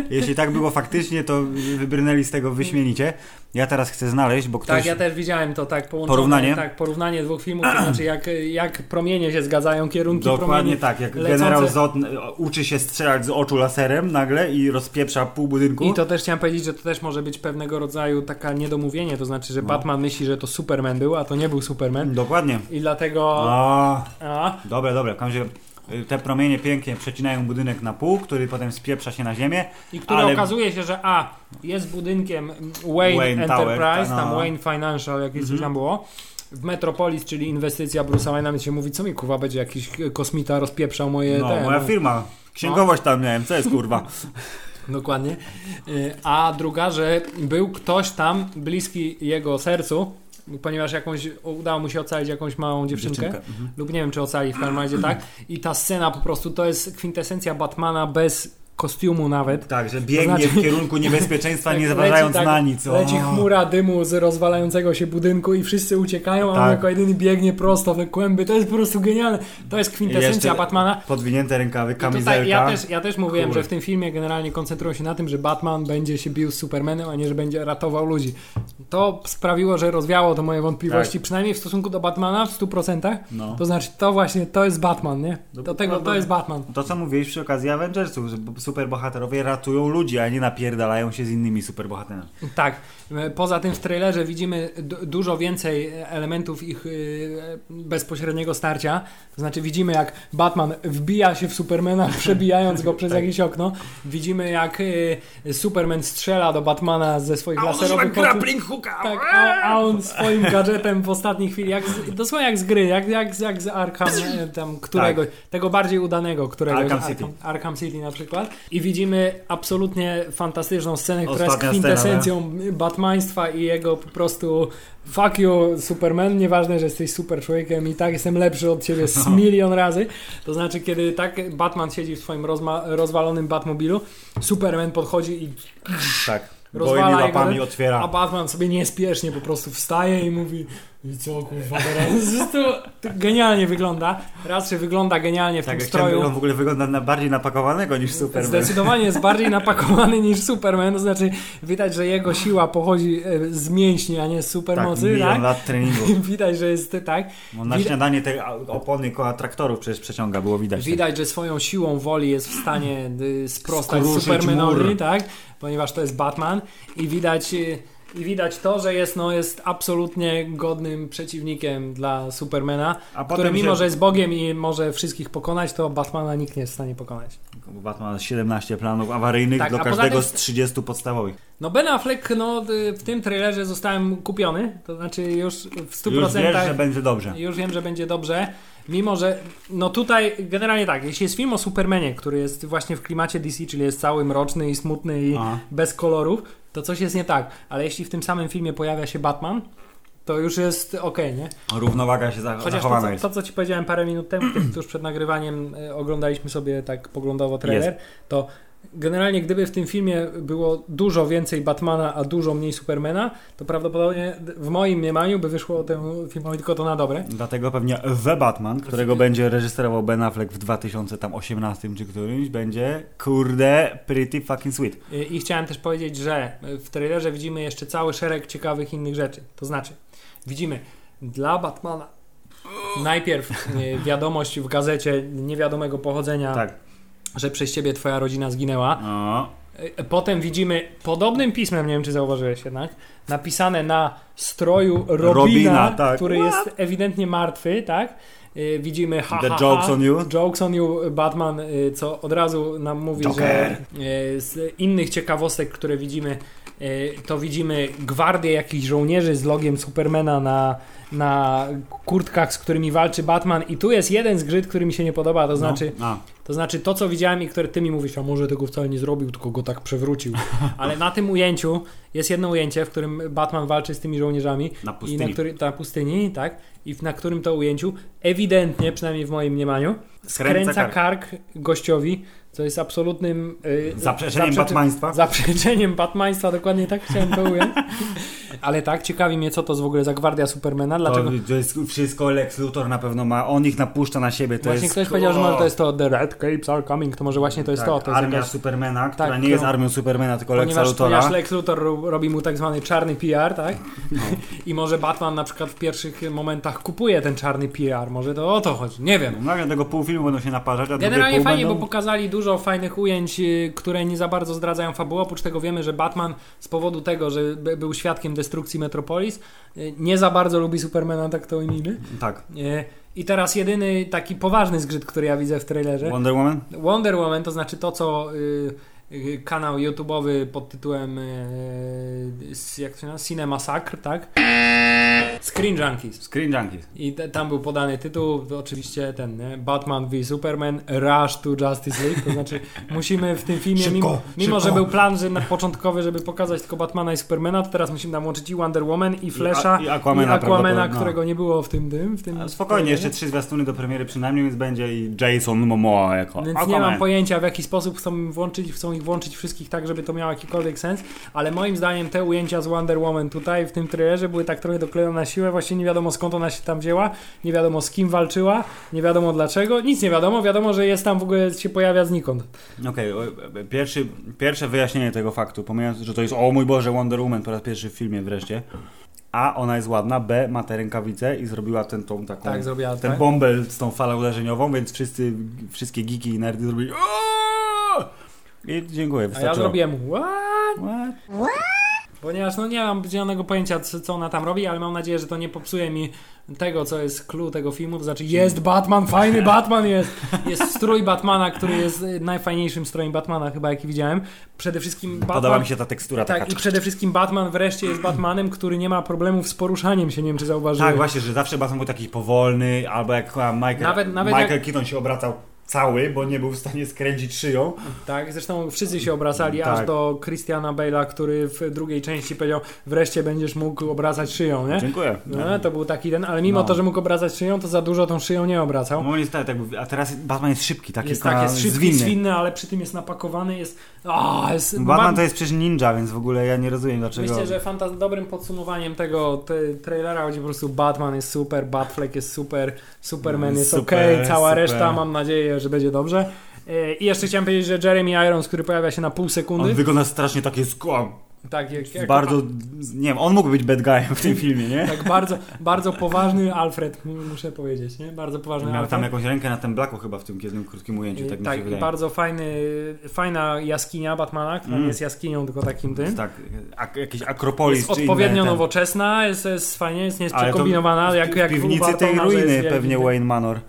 Jeśli tak było faktycznie, to wybrnęli z tego wyśmienicie. Ja teraz chcę znaleźć, bo ktoś... Tak, ja też widziałem to tak połączone. Porównanie? Tak, porównanie dwóch filmów, to znaczy jak, jak promienie się zgadzają, kierunki Dokładnie promieni. tak, jak lecące- generał Zod uczy się strzelać z oczu laserem nagle i rozpieprza pół budynku. I to też chciałem powiedzieć, że to też może być pewnego rodzaju taka niedomówienie, to znaczy, No. że Batman myśli, że to Superman był, a to nie był Superman. Dokładnie. I dlatego... A, A, dobra, dobra. W te promienie pięknie przecinają budynek na pół, który potem spieprza się na ziemię. I który ale okazuje się, że A jest budynkiem Wayne, Wayne Tower, Enterprise, ta, tam no. Wayne Financial, jakieś coś tam było. W Metropolis, czyli inwestycja Bruce'a Wayne'a, mi się mówi, co mi kurwa będzie jakiś kosmita rozpieprzał moje No, te, moja no. firma. Księgowość tam miałem, co jest kurwa? [laughs] Dokładnie. Y, A druga, że był ktoś tam bliski jego sercu, ponieważ jakąś, udało mu się ocalić jakąś małą dziewczynkę, Dziewczynkę, mhm. lub nie wiem czy ocali w każdym razie tak. I ta scena po prostu to jest kwintesencja Batmana bez kostiumu nawet. Tak, że biegnie To znaczy- w kierunku niebezpieczeństwa, nie Tak, [laughs] zważając leci tak- na nic. O. Leci chmura dymu z rozwalającego się budynku i wszyscy uciekają, a on Tak. jako jedyny biegnie prosto w kłęby. To jest po prostu genialne. To jest kwintesencja Batmana. Podwinięte rękawy, I tutaj kamizelka. ja, też, ja też mówiłem, Kurde. że w tym filmie generalnie koncentrują się na tym, że Batman będzie się bił z Supermanem, a nie, że będzie ratował ludzi. To sprawiło, że rozwiało to moje wątpliwości, Tak. przynajmniej w stosunku do Batmana w 100%. No. To znaczy, to właśnie, to jest Batman, nie? Do tego, to jest Batman. To, co mówiłeś przy okazji Avengersów, że superbohaterowie ratują ludzi, a nie napierdalają się z innymi superbohaterami. Tak. Poza tym w trailerze widzimy du- dużo więcej elementów ich y, bezpośredniego starcia. To znaczy widzimy jak Batman wbija się w Supermana, [laughs] przebijając go przez jakieś okno. Widzimy jak y, Superman strzela do Batmana ze swoich laserowych oczu. hooka! Tak, a, a on swoim [laughs] gadżetem w ostatniej chwili, jak z, dosłownie jak z gry, jak, jak, jak z Arkham, e, tam którego, tego bardziej udanego, którego Tak. Arkham City. Arkham, Arkham City na przykład. I widzimy absolutnie fantastyczną scenę, która jest Ostatnia scena, kwintesencją Batmaństwa i jego po prostu fuck you Superman, nieważne, że jesteś super człowiekiem i tak jestem lepszy od ciebie z [laughs] milion razy. To znaczy, kiedy tak Batman siedzi w swoim rozwalonym Batmobilu, Superman podchodzi i Tak. rozwala jego, łapami a otwiera. Batman sobie niespiesznie po prostu wstaje i mówi i co kurwa teraz? To, [laughs] to genialnie wygląda. Raz, że wygląda genialnie w Tak, tym stroju. on w ogóle wygląda na bardziej napakowanego niż Superman. Zdecydowanie jest bardziej [laughs] napakowany niż Superman, to znaczy widać, że jego siła pochodzi e, z mięśni, a nie z Tak, supermocy, milion tak? lat treningu. [laughs] Widać, że jest tak. On na Wida- śniadanie te opony koła traktorów przecież przeciąga, było widać. Widać, że swoją siłą woli jest w stanie y, sprostać Skruszyć Supermanowi, mur. tak? Ponieważ to jest Batman i widać y, i widać to, że jest, no, jest absolutnie godnym przeciwnikiem dla Supermana, A który potem mimo, się- że jest Bogiem i może wszystkich pokonać, to Batmana nikt nie jest w stanie pokonać. Batman ma 17 planów awaryjnych Tak, do każdego tym- z 30 podstawowych. No Ben Affleck, no y, w tym trailerze zostałem kupiony, to znaczy już w 100% Już wiesz, że będzie dobrze. Już wiem, że będzie dobrze. Mimo, że no tutaj generalnie tak, jeśli jest film o Supermanie, który jest właśnie w klimacie DC, czyli jest cały mroczny i smutny i Aha. bez kolorów, to coś jest nie tak. Ale jeśli w tym samym filmie pojawia się Batman, to już jest okej, nie? Równowaga się za- Chociaż to zachowana co, jest. to, co ci powiedziałem parę minut temu, tuż przed nagrywaniem e, oglądaliśmy sobie tak poglądowo trailer, to generalnie gdyby w tym filmie było dużo więcej Batmana, a dużo mniej Supermana, to prawdopodobnie w moim mniemaniu by wyszło temu filmowi tylko to na dobre. Dlatego pewnie The Batman, którego będzie reżyserował Ben Affleck w 2018 czy którymś, będzie kurde pretty fucking sweet. I- I chciałem też powiedzieć, że w trailerze widzimy jeszcze cały szereg ciekawych innych rzeczy. To znaczy, widzimy dla Batmana najpierw e, wiadomość w gazecie niewiadomego pochodzenia, Tak. Że przez ciebie twoja rodzina zginęła. O, E, Potem widzimy podobnym pismem, nie wiem czy zauważyłeś jednak, napisane na stroju Robina, Robina, tak. który jest ewidentnie martwy, tak? E, Widzimy ha, The ha, jokes ha, on you. Jokes on you, Batman, y, co od razu nam mówi, Joker. że z innych ciekawostek, które widzimy, to widzimy gwardię jakichś żołnierzy z logiem Supermana na, na kurtkach, z którymi walczy Batman i tu jest jeden zgrzyt, który mi się nie podoba, to znaczy no. A, to znaczy to, co widziałem i które ty mi mówisz, a może tego wcale nie zrobił, tylko go tak przewrócił. [laughs] Ale na tym ujęciu jest jedno ujęcie, w którym Batman walczy z tymi żołnierzami. Na I pustyni. na, który, na pustyni, tak. I na którym to ujęciu ewidentnie, przynajmniej w moim mniemaniu, Skręca skręca kark, gościowi, co jest absolutnym y, Zaprzeczeniem zaprzeczy- batmaństwa. Zaprzeczeniem batmaństwa, dokładnie tak chciałem to ująć. Ale tak, ciekawi mnie, co to jest w ogóle za gwardia Supermana, dlaczego... To, to jest wszystko Lex Luthor na pewno ma, on ich napuszcza na siebie, to Właśnie jest... ktoś powiedział, że może to jest to The Red Capes are coming, to może właśnie to jest tak, to. to jest armia jakaś- Supermana, która Tak, nie jest którą- armią Supermana, tylko Lexa Ponieważ, Luthora. ponieważ Lex Luthor ro- robi mu tak zwany czarny PR, tak? No. I może Batman na przykład w pierwszych momentach kupuje ten czarny PR. Może to o to chodzi. Nie wiem. Nagle tego pół filmu będą się naparzać, a Generalnie fajnie, będą... bo pokazali dużo fajnych ujęć, y, które nie za bardzo zdradzają fabułę. Oprócz tego wiemy, że Batman z powodu tego, że by- był świadkiem destrukcji Metropolis, y, nie za bardzo lubi Supermana, tak to ujmijmy. Tak. Y, I teraz jedyny taki poważny zgrzyt, który ja widzę w trailerze. Wonder Woman? Wonder Woman to znaczy to, co kanał YouTube'owy pod tytułem y, jak to się nazywa? Cinema Sacre, tak? Screen Junkies. Screen Junkies. I te, tam był podany tytuł, oczywiście ten, nie? Batman v Superman Rush to Justice League, to znaczy [laughs] musimy w tym filmie, Szybko, mimo, mimo że był plan, że na początkowy, żeby pokazać tylko Batmana i Supermana, to teraz musimy tam łączyć i Wonder Woman, i Flasha, i Aquamana prawdopodobnie, no. którego nie było w tym, tym, w tym A spokojnie, jeszcze trzy zwiastuny do premiery przynajmniej, więc będzie i Jason Momoa jako Więc nie Aquaman. mam pojęcia w jaki sposób chcą włączyć, chcą ich włączyć wszystkich tak, żeby to miało jakikolwiek sens, ale moim zdaniem te ujęcia z Wonder Woman tutaj w tym trailerze były tak trochę doklejone na siłę, właśnie nie wiadomo skąd ona się tam wzięła, nie wiadomo z kim walczyła, nie wiadomo dlaczego, nic nie wiadomo, wiadomo, że jest tam w ogóle się pojawia znikąd. Okej, o, pierwszy, pierwsze wyjaśnienie tego faktu, pomijając, że to jest o mój Boże Wonder Woman po raz pierwszy w filmie wreszcie. A, ona jest ładna, B, ma te rękawice i zrobiła ten tą taką, Tak, zrobiła ten tak. bąbel z tą falą uderzeniową, więc wszyscy, wszystkie geeki i nerdy zrobili "Aaaa!" I dziękuję, A ja zrobiłem what? What? Ponieważ no nie mam zielonego pojęcia, co, ona tam robi, ale mam nadzieję, że to nie popsuje mi tego, co jest clue tego filmu. To znaczy, jest Batman, fajny Batman jest. Jest strój Batmana, który jest najfajniejszym strojem Batmana, chyba jaki widziałem. Przede wszystkim Batman. Podoba mi się ta tekstura Tak, taka. i przede wszystkim Batman wreszcie jest Batmanem, który nie ma problemów z poruszaniem się. Nie wiem, czy zauważyłeś. Tak, właśnie, że zawsze Batman był taki powolny, albo jak Michael, Nawet- nawet Michael jak- Keaton się obracał cały, bo nie był w stanie skręcić szyją. Tak, zresztą wszyscy się obracali, Tak. aż do Christiana Bale'a, który w drugiej części powiedział, wreszcie będziesz mógł obracać szyją, nie? Dziękuję. No, to był taki ten, ale mimo No. to, że mógł obracać szyją, to za dużo tą szyją nie obracał. No, jest tak, tak, a teraz Batman jest szybki, taki jest tak, jest szybki, zwinny. zwinny, ale przy tym jest napakowany, jest... O, jest Batman Bat- to jest przecież ninja, więc w ogóle ja nie rozumiem dlaczego. Myślę, że fanta- dobrym podsumowaniem tego te, trailera będzie po prostu Batman jest super, Batfleck jest super, Superman No, jest super, ok, cała super. reszta mam nadzieję, że będzie dobrze. E, I jeszcze chciałem powiedzieć, że Jeremy Irons, który pojawia się na pół sekundy, On wygląda strasznie takie skłam. tak, jak, jak, Bardzo, nie wiem, on mógł być bad guyem w tym filmie, nie? tak bardzo, bardzo poważny Alfred, muszę powiedzieć, nie? Bardzo poważny Miał Alfred. tam jakąś rękę na tym blaku chyba w tym jednym krótkim ujęciu, tak mi się tak, wydaje. bardzo fajny, fajna jaskinia Batmana, która Mm. nie jest jaskinią, tylko takim tym. Jest tak, ak, jakiś Akropolis Jest czy odpowiednio inne, nowoczesna, jest, jest fajnie, jest, nie jest Ale przekombinowana, w- jak, jak w piwnicy tej ruiny pewnie Wayne Manor.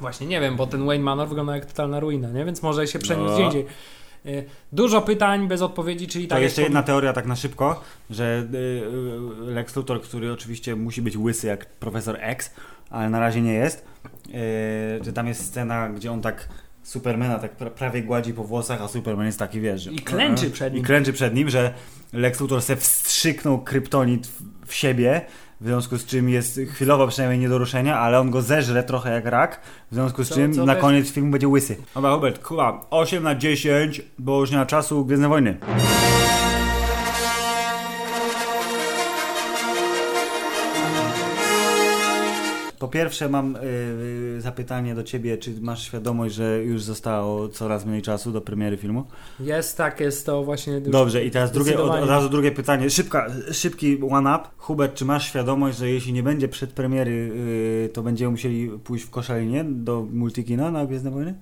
Właśnie nie wiem, bo ten Wayne Manor wygląda jak totalna ruina, nie? Więc może się przeniósł No. gdzie indziej. Y, Dużo pytań bez odpowiedzi, czyli To tak jak jeszcze jedna teoria tak na szybko, że y, y, Lex Luthor, który oczywiście musi być łysy jak profesor X, ale na razie nie jest, że tam jest scena, gdzie on tak Supermana tak pra- prawie gładzi po włosach, a Superman jest taki, wiesz... I klęczy przed nim. I klęczy przed nim, że Lex Luthor se wstrzyknął kryptonit w siebie, w związku z czym jest chwilowo przynajmniej nie do ruszenia, ale on go zeżre trochę jak rak, w związku z Co- czym co na też- koniec filmu będzie łysy. Dobra, Hubert, chyba 8 na 10, bo już nie ma czasu, Gwiezdne Wojny. Pierwsze mam y, zapytanie do Ciebie, czy masz świadomość, że już zostało coraz mniej czasu do premiery filmu? Jest tak, jest to właśnie... Dobrze, i teraz drugie, od, od razu drugie pytanie. Szybka, szybki one-up. Hubert, czy masz świadomość, że jeśli nie będzie przedpremiery, yy, to będziemy musieli pójść w koszalinie do multikina na Gwiezdne Wojny?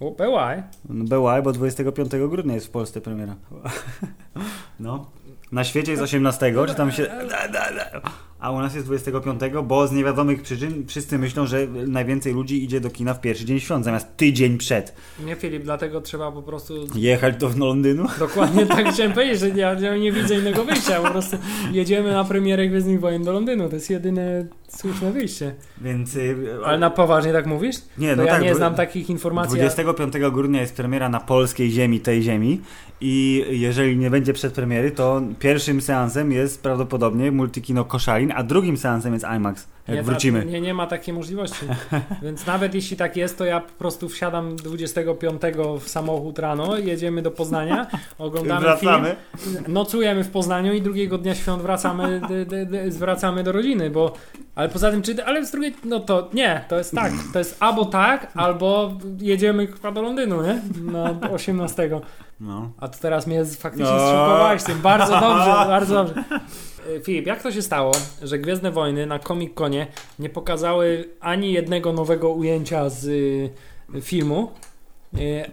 O, BY. No BY, bo 25 grudnia jest w Polsce premiera. [laughs] No. Na świecie jest 18, czy tam się... [laughs] A u nas jest 25, bo z niewiadomych przyczyn wszyscy myślą, że najwięcej ludzi idzie do kina w pierwszy dzień świąt, zamiast tydzień przed. Nie Filip, dlatego trzeba po prostu... Jechać do Londynu? Dokładnie tak [laughs] chciałem powiedzieć, że ja, ja nie widzę innego wyjścia, po prostu jedziemy na premierę Gwiezdnych Wojen do Londynu, to jest jedyne słuszne wyjście. Więc... yy, Ale na poważnie tak mówisz? Nie, no ja tak, nie znam takich informacji. 25 grudnia jest premiera na polskiej ziemi, tej ziemi i jeżeli nie będzie przedpremiery, to pierwszym seansem jest prawdopodobnie Multikino Koszalin, a drugim seansem jest IMAX, jak nie, wrócimy. Nie, nie ma takiej możliwości. [laughs] Więc nawet jeśli tak jest, to ja po prostu wsiadam 25 w samochód rano, jedziemy do Poznania, [laughs] oglądamy Wracamy. film, nocujemy w Poznaniu i drugiego dnia świąt wracamy, d, d, d, wracamy do rodziny, bo ale poza tym, czy, ale z drugiej, no to nie, to jest tak, to jest albo tak, albo jedziemy chyba do Londynu, nie? Na 18. No. A to teraz mnie faktycznie No. zszokowałeś tym. Bardzo [laughs] dobrze, bardzo dobrze. E, Filip, jak to się stało, że Gwiezdne Wojny na Comic Conie nie pokazały ani jednego nowego ujęcia z y, filmu,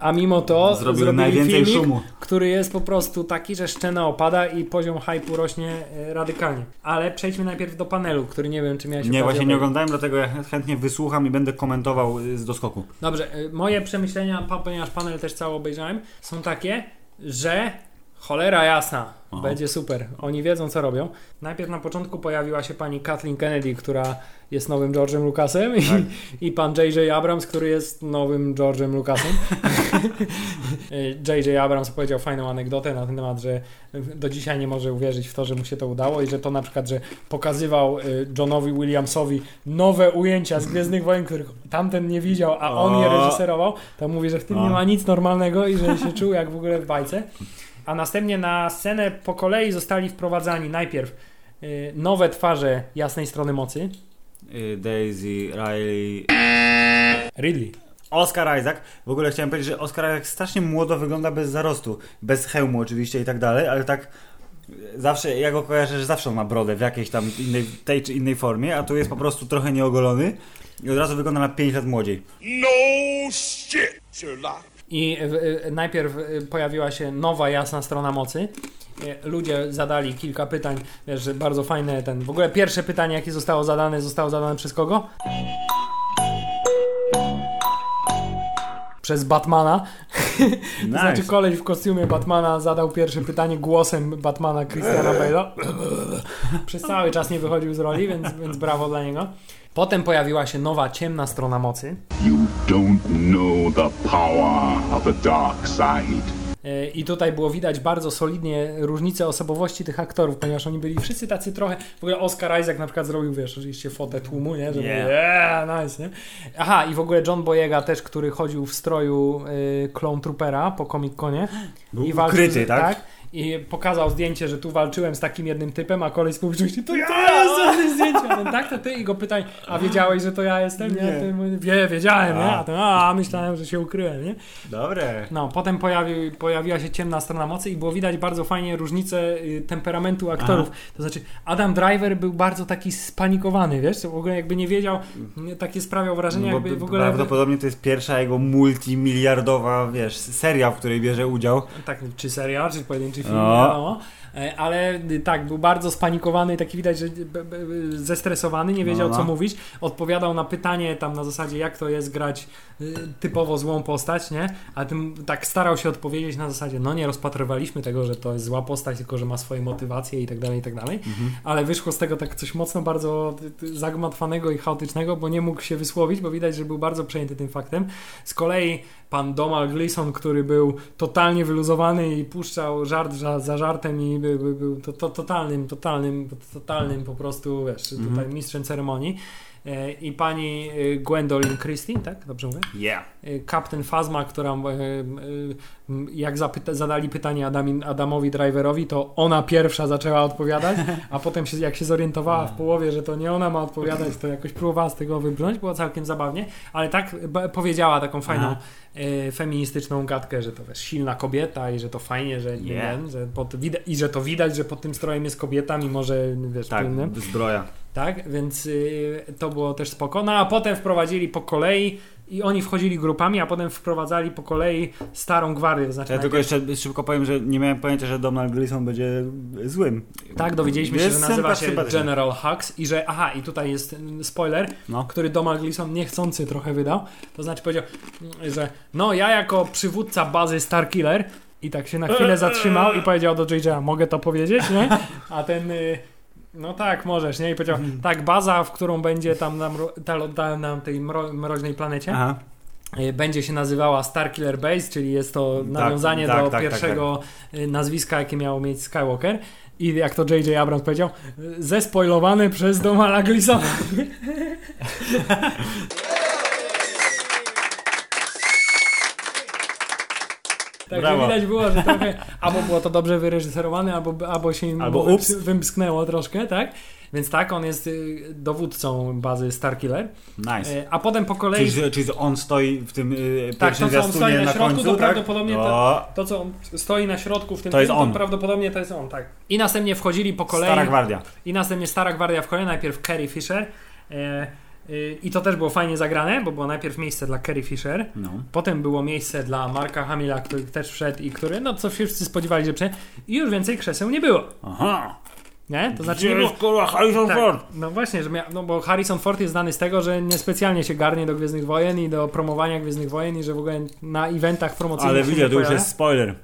a mimo to zrobili najwięcej filmik, szumu. który jest po prostu taki, że szczena opada i poziom hype'u rośnie e, radykalnie. Ale przejdźmy najpierw do panelu, który nie wiem, czy miałeś Nie, właśnie nie oglądałem, dlatego ja chętnie wysłucham i będę komentował y, z doskoku. Dobrze, y, moje przemyślenia, ponieważ panel też cały obejrzałem, są takie, że cholera jasna, O. będzie super. Oni wiedzą, co robią. Najpierw na początku pojawiła się pani Kathleen Kennedy, która jest nowym George'em Lucasem i, Tak. i pan J.J. Abrams, który jest nowym George'em Lucasem. [laughs] J.J. Abrams powiedział fajną anegdotę na ten temat, że do dzisiaj nie może uwierzyć w to, że mu się to udało i że to na przykład, że pokazywał y, Johnowi Williamsowi nowe ujęcia z Gwiezdnych Wojen, których tamten nie widział, a on je reżyserował, to mówi, że w tym nie ma nic normalnego i że się czuł jak w ogóle w bajce. A następnie na scenę po kolei zostali wprowadzani najpierw y, nowe twarze jasnej strony mocy. Y, Daisy, Riley, Ridley. Oscar Isaac. W ogóle chciałem powiedzieć, że Oscar Isaac strasznie młodo wygląda bez zarostu. Bez hełmu oczywiście i tak dalej, ale tak y, zawsze, ja go kojarzę, że zawsze on ma brodę w jakiejś tam innej, tej czy innej formie, a tu jest po prostu trochę nieogolony i od razu wygląda na 5 lat młodziej. No shit, Sherlock. I y, y, najpierw y, pojawiła się nowa jasna strona mocy. Ludzie zadali kilka pytań, wiesz, bardzo fajne ten. W ogóle pierwsze pytanie, jakie zostało zadane, zostało zadane przez kogo? Przez Batmana. [laughs] Nice. znaczy koleś w kostiumie Batmana zadał pierwsze pytanie głosem Batmana Christiana Bale'a. [laughs] Przez cały czas nie wychodził z roli, więc, więc brawo dla niego. Potem pojawiła się nowa ciemna strona mocy. You don't know the power of the dark side. E, I tutaj było widać bardzo solidnie różnicę osobowości tych aktorów, ponieważ oni byli wszyscy tacy trochę. W ogóle Oscar Isaac na przykład zrobił, wiesz, oczywiście fotę tłumu, nie? Że Yeah. yeah. nice, nie? Aha, i w ogóle John Boyega też, który chodził w stroju y, Clone Troopera po Comic Conie. Był I walczył ukryty, z- tak? I pokazał zdjęcie, że tu walczyłem z takim jednym typem, a kolej z publiczności, to, to ja jestem zdjęcie. A ten, tak, to ty. I go pytaj, a wiedziałeś, że to ja jestem? Nie. Nie. Ty Wie, wiedziałem, nie? A. A, ten, a myślałem, że się ukryłem, nie? Dobre. No, potem pojawi, pojawiła się ciemna strona mocy i było widać bardzo fajnie różnicę y, temperamentu aktorów. To znaczy, Adam Driver był bardzo taki spanikowany, wiesz? W ogóle jakby nie wiedział, nie, takie sprawiał wrażenie, Bo jakby w ogóle... Prawdopodobnie to jest pierwsza jego multimiliardowa, wiesz, seria, w której bierze udział. Tak, czy serial, czy pojedynczy film, No. nie wiadomo. E, Ale y, tak, był bardzo spanikowany i taki widać, że zestresowany, nie wiedział No, co no. mówić. Odpowiadał na pytanie tam na zasadzie, jak to jest grać y, typowo złą postać, nie? A tym tak starał się odpowiedzieć na zasadzie, no nie rozpatrywaliśmy tego, że to jest zła postać, tylko że ma swoje motywacje i tak dalej, i tak dalej. Mhm. Ale wyszło z tego tak coś mocno bardzo zagmatwanego i chaotycznego, bo nie mógł się wysłowić, bo widać, że był bardzo przejęty tym faktem. Z kolei pan Domal Gleason, który był totalnie wyluzowany i puszczał żart żart za, za żartem i był, był, był to, to, totalnym, totalnym, totalnym po prostu, wiesz, tutaj mistrzem ceremonii. E, I pani e, Gwendolyn Christie, tak? Dobrze mówię? Yeah. Captain która e, e, m, jak zapyta, zadali pytanie Adami, Adamowi Driverowi, to ona pierwsza zaczęła odpowiadać, a [laughs] potem się, jak się zorientowała w połowie, że to nie ona ma odpowiadać, to jakoś próbowała z tego wybrnąć, było całkiem zabawnie, ale tak powiedziała taką fajną Aha. e, feministyczną gadkę, że to wiesz, silna kobieta i że to fajnie, że nie Yeah. wiem, że pod, i że to widać, że pod tym strojem jest kobieta, mimo że wiesz, Tak, zbroja. Tak, więc y, to było też spoko. No a potem wprowadzili po kolei i oni wchodzili grupami, a potem wprowadzali po kolei starą gwardię. To znaczy Ja tylko najpierw- jeszcze szybko powiem, że nie miałem pojęcia, że Donald Gleason będzie złym. Tak, dowiedzieliśmy się, że nazywa się. General Hux i że, aha, i tutaj jest spoiler, No. który Donald Gleason niechcący trochę wydał. To znaczy powiedział, że no ja jako przywódca bazy Starkiller i tak się na chwilę zatrzymał i powiedział do JJ, mogę to powiedzieć, nie? A ten... y, No tak, możesz, nie? I powiedział, tak, baza, w którą będzie tam na, ta, na tej mro, mroźnej planecie, Aha. y, będzie się nazywała Starkiller Base, czyli jest to nawiązanie tak, do tak, tak, pierwszego y, nazwiska, jakie miało mieć Skywalker. I jak to J.J. Abrams powiedział, y, zespoilowany przez Domala Gleesona. [laughs] Także widać było, że trochę albo było to dobrze wyreżyserowane, albo, albo się im Albo ups. wymsknęło troszkę, tak? Więc tak, on jest y, dowódcą bazy Starkiller. Nice. Y, A potem po kolei... Czyli, czyli on stoi w tym y, Tak, pierwszym to co on stoi na na środku, końcu, to tak? prawdopodobnie to- To, co on stoi na środku w tym To jest filmie, on. to prawdopodobnie to jest on, tak. I następnie wchodzili po kolei. Stara gwardia. I następnie Stara Gwardia wchodzi, najpierw Carrie Fisher. E, e, I to też było fajnie zagrane, bo było najpierw miejsce dla Carrie Fisher, No. potem było miejsce dla Marka Hamila, który też wszedł i który, no co wszyscy spodziewali, że. I już więcej krzeseł nie było. Aha. Nie? To znaczy Gdzie nie było... kurwa Harrison Tak, Ford? no właśnie, że mia... no bo Harrison Ford jest znany z tego, że niespecjalnie się garnie do Gwiezdnych Wojen i do promowania Gwiezdnych Wojen i że w ogóle na eventach promocyjnych Ale widzę, to już jest spoiler.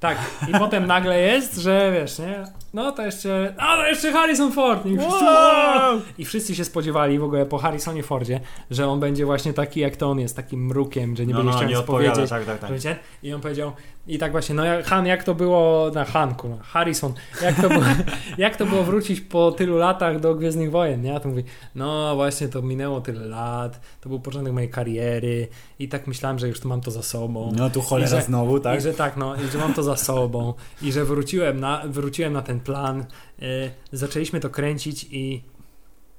Tak, i potem nagle jest, że wiesz, nie? No to jeszcze. A to jeszcze Harrison Ford! I wszyscy, wow! I wszyscy się spodziewali w ogóle po Harrisonie Fordzie, że on będzie właśnie taki jak to on jest, takim mrukiem, że nie No, będzie no, chciał nie odpowiada, powiedzieć. tak, tak, tak. I on powiedział, i tak właśnie, no jak- Han, jak to było na Hanku, no, Harrison, jak to, było, [laughs] jak to było wrócić po tylu latach do Gwiezdnych Wojen, nie? A to mówi, no właśnie to minęło tyle lat, to był początek mojej kariery i tak myślałem, że już to mam to za sobą. No tu cholera że- znowu, tak? I że tak, no, i że mam to za sobą, i że wróciłem na, wróciłem na ten plan. E, zaczęliśmy to kręcić i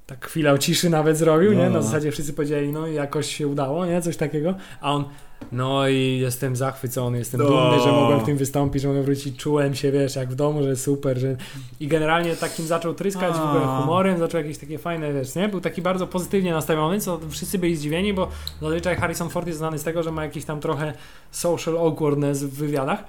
tak chwilę ciszy nawet zrobił, nie? No. Na zasadzie wszyscy powiedzieli, no jakoś się udało, nie? Coś takiego. A on, no i jestem zachwycony, jestem No. dumny, że mogłem w tym wystąpić, że mogłem wrócić. Czułem się, wiesz, jak w domu, że super, że... I generalnie takim zaczął tryskać w ogóle A. humorem, zaczął jakieś takie fajne, wiesz, nie? Był taki bardzo pozytywnie nastawiony, co wszyscy byli zdziwieni, bo zazwyczaj Harrison Ford jest znany z tego, że ma jakiś tam trochę social awkwardness w wywiadach.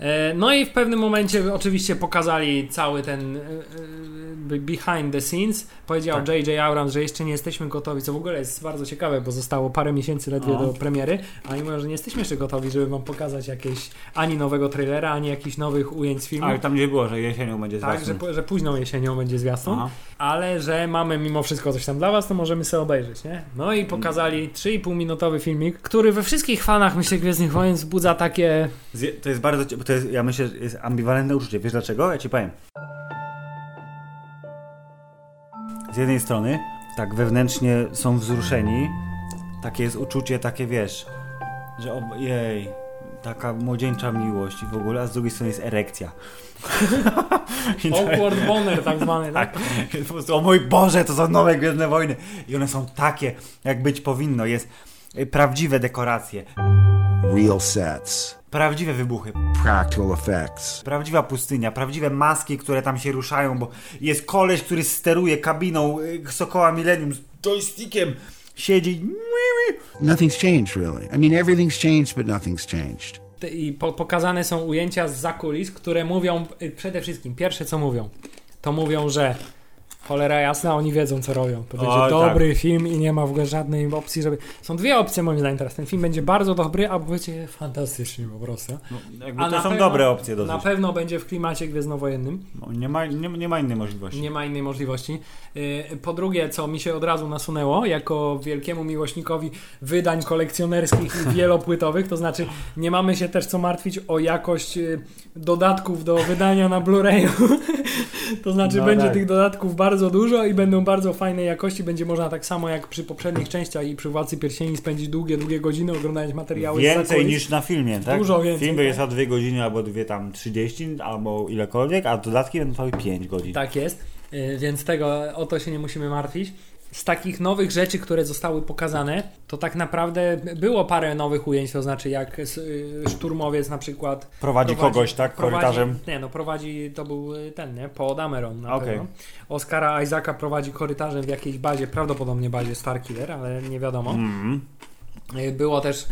E, No i w pewnym momencie oczywiście pokazali cały ten e, e, behind the scenes. Powiedział Tak. J.J. Abrams, że jeszcze nie jesteśmy gotowi, co w ogóle jest bardzo ciekawe, bo zostało parę miesięcy ledwie No. do premiery, a oni mówią, że nie jesteśmy jeszcze gotowi, żeby wam pokazać jakieś ani nowego trailera, ani jakichś nowych ujęć filmu. Ale tam gdzie było, że jesienią będzie Tak, że, zwiastun. że późną jesienią będzie zwiastun, ale że mamy mimo wszystko coś tam dla was, to możemy sobie obejrzeć, nie? No i pokazali 3,5 minutowy filmik, który we wszystkich fanach, myślę, Gwiezdnych Wojen wzbudza takie... To jest bardzo, to jest, ja myślę, że jest ambiwalentne uczucie. Wiesz dlaczego? Ja ci powiem. Z jednej strony, tak wewnętrznie są wzruszeni, takie jest uczucie, takie wiesz, że o, jej, taka młodzieńcza miłość i w ogóle, a z drugiej strony jest erekcja. [laughs] Awkward boner tak zwany, tak? tak. [laughs] Po prostu, o mój Boże, to są nowe Gwiezdne Wojny. I one są takie, jak być powinno. Jest y, prawdziwe dekoracje, real sets, prawdziwe wybuchy, practical effects, prawdziwa pustynia, prawdziwe maski, które tam się ruszają, bo jest koleś, który steruje kabiną y, Sokoła Millennium z joystickiem, siedzi. Nothing's changed, really. I mean, everything's changed, but nothing's changed. I po, pokazane są ujęcia z zakulis, które mówią y, przede wszystkim, pierwsze co mówią, to mówią, że Cholera jasna, oni wiedzą co robią. To będzie Oj, dobry film i nie ma w ogóle żadnej opcji, żeby... Są dwie opcje moim zdaniem teraz. Ten film będzie bardzo dobry, albo będzie fantastyczny po prostu. No, jakby A to są pewno- dobre opcje dosyć. Na pewno będzie w klimacie gwiezdnowojennym. No, nie, ma, nie, nie ma innej możliwości. Nie ma innej możliwości. Yy, Po drugie, co mi się od razu nasunęło, jako wielkiemu miłośnikowi wydań kolekcjonerskich i [laughs] wielopłytowych, to znaczy nie mamy się też co martwić o jakość yy, dodatków do wydania na Blu-rayu. [laughs] to znaczy No będzie tak. tych dodatków bardzo dużo i będą bardzo fajnej jakości. Będzie można tak samo jak przy poprzednich częściach i przy Władcy Pierścieni spędzić długie, długie godziny oglądając materiały Więcej niż na filmie, tak? Dużo więcej, Film tak. będzie trwał 2 godziny albo dwie tam 30 albo ilekolwiek, a dodatki będą trwały 5 godzin. Tak jest, yy, więc tego o to się nie musimy martwić. Z takich nowych rzeczy, które zostały pokazane, to tak naprawdę było parę nowych ujęć, to znaczy jak y, szturmowiec na przykład Prowadzi kogoś, tak, korytarzem? Nie, no prowadzi, to był y, ten, nie? Paul Dameron na Okej. pewno. Oscara Isaaca prowadzi korytarzem w jakiejś bazie, prawdopodobnie bazie Starkiller, ale nie wiadomo. Y, Było też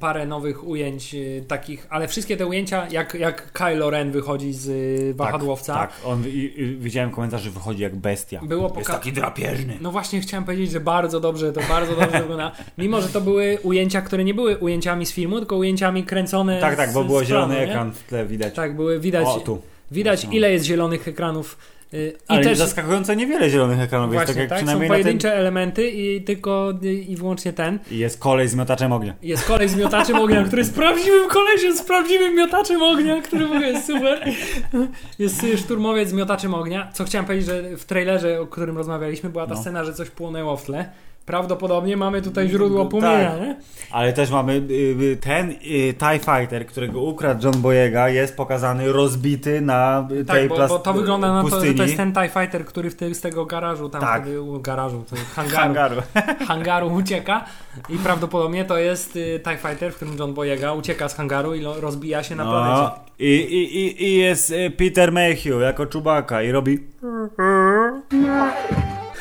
parę nowych ujęć y, takich, ale wszystkie te ujęcia, jak, jak Kylo Ren wychodzi z y, wahadłowca, Tak, tak. On, i, i, widziałem komentarz, że wychodzi jak bestia. Było Jest taki drapieżny. No właśnie chciałem powiedzieć, że bardzo dobrze, to bardzo dobrze [laughs] wygląda. Mimo, że to były ujęcia, które nie były ujęciami z filmu, tylko ujęciami kręcone Tak, tak, bo z- było z zielony nie? ekran w tle widać. Tak, były widać, O, tu. widać No. ile jest zielonych ekranów. Y, I Ale też zaskakująco niewiele zielonych ekranów jest, tak jak tak, są przynajmniej na tym... pojedyncze elementy i tylko i wyłącznie ten. I jest kolej z miotaczem ognia. Jest kolej z miotaczem ognia, który jest prawdziwym kolesiem, z prawdziwym miotaczem ognia, który w ogóle jest super. Jest szturmowiec z miotaczem ognia. Co chciałem powiedzieć, że w trailerze, o którym rozmawialiśmy, była ta No. scena, że coś płonęło w tle. Prawdopodobnie mamy tutaj źródło płomienia, Tak. nie? Ale też mamy y, y, ten y, TIE Fighter, którego ukradł John Boyega, jest pokazany rozbity na y, Tak, tej bo, bo to wygląda na to, że to jest ten TIE Fighter, który w ty, z tego garażu, tam Tak. wtedy, u, garażu, to [laughs] hangaru, hangaru. [laughs] hangaru. ucieka i prawdopodobnie to jest y, TIE Fighter, w którym John Boyega ucieka z hangaru i lo, rozbija się na planecie. No, i, i, i, I jest Peter Mayhew jako czubaka i robi... [laughs]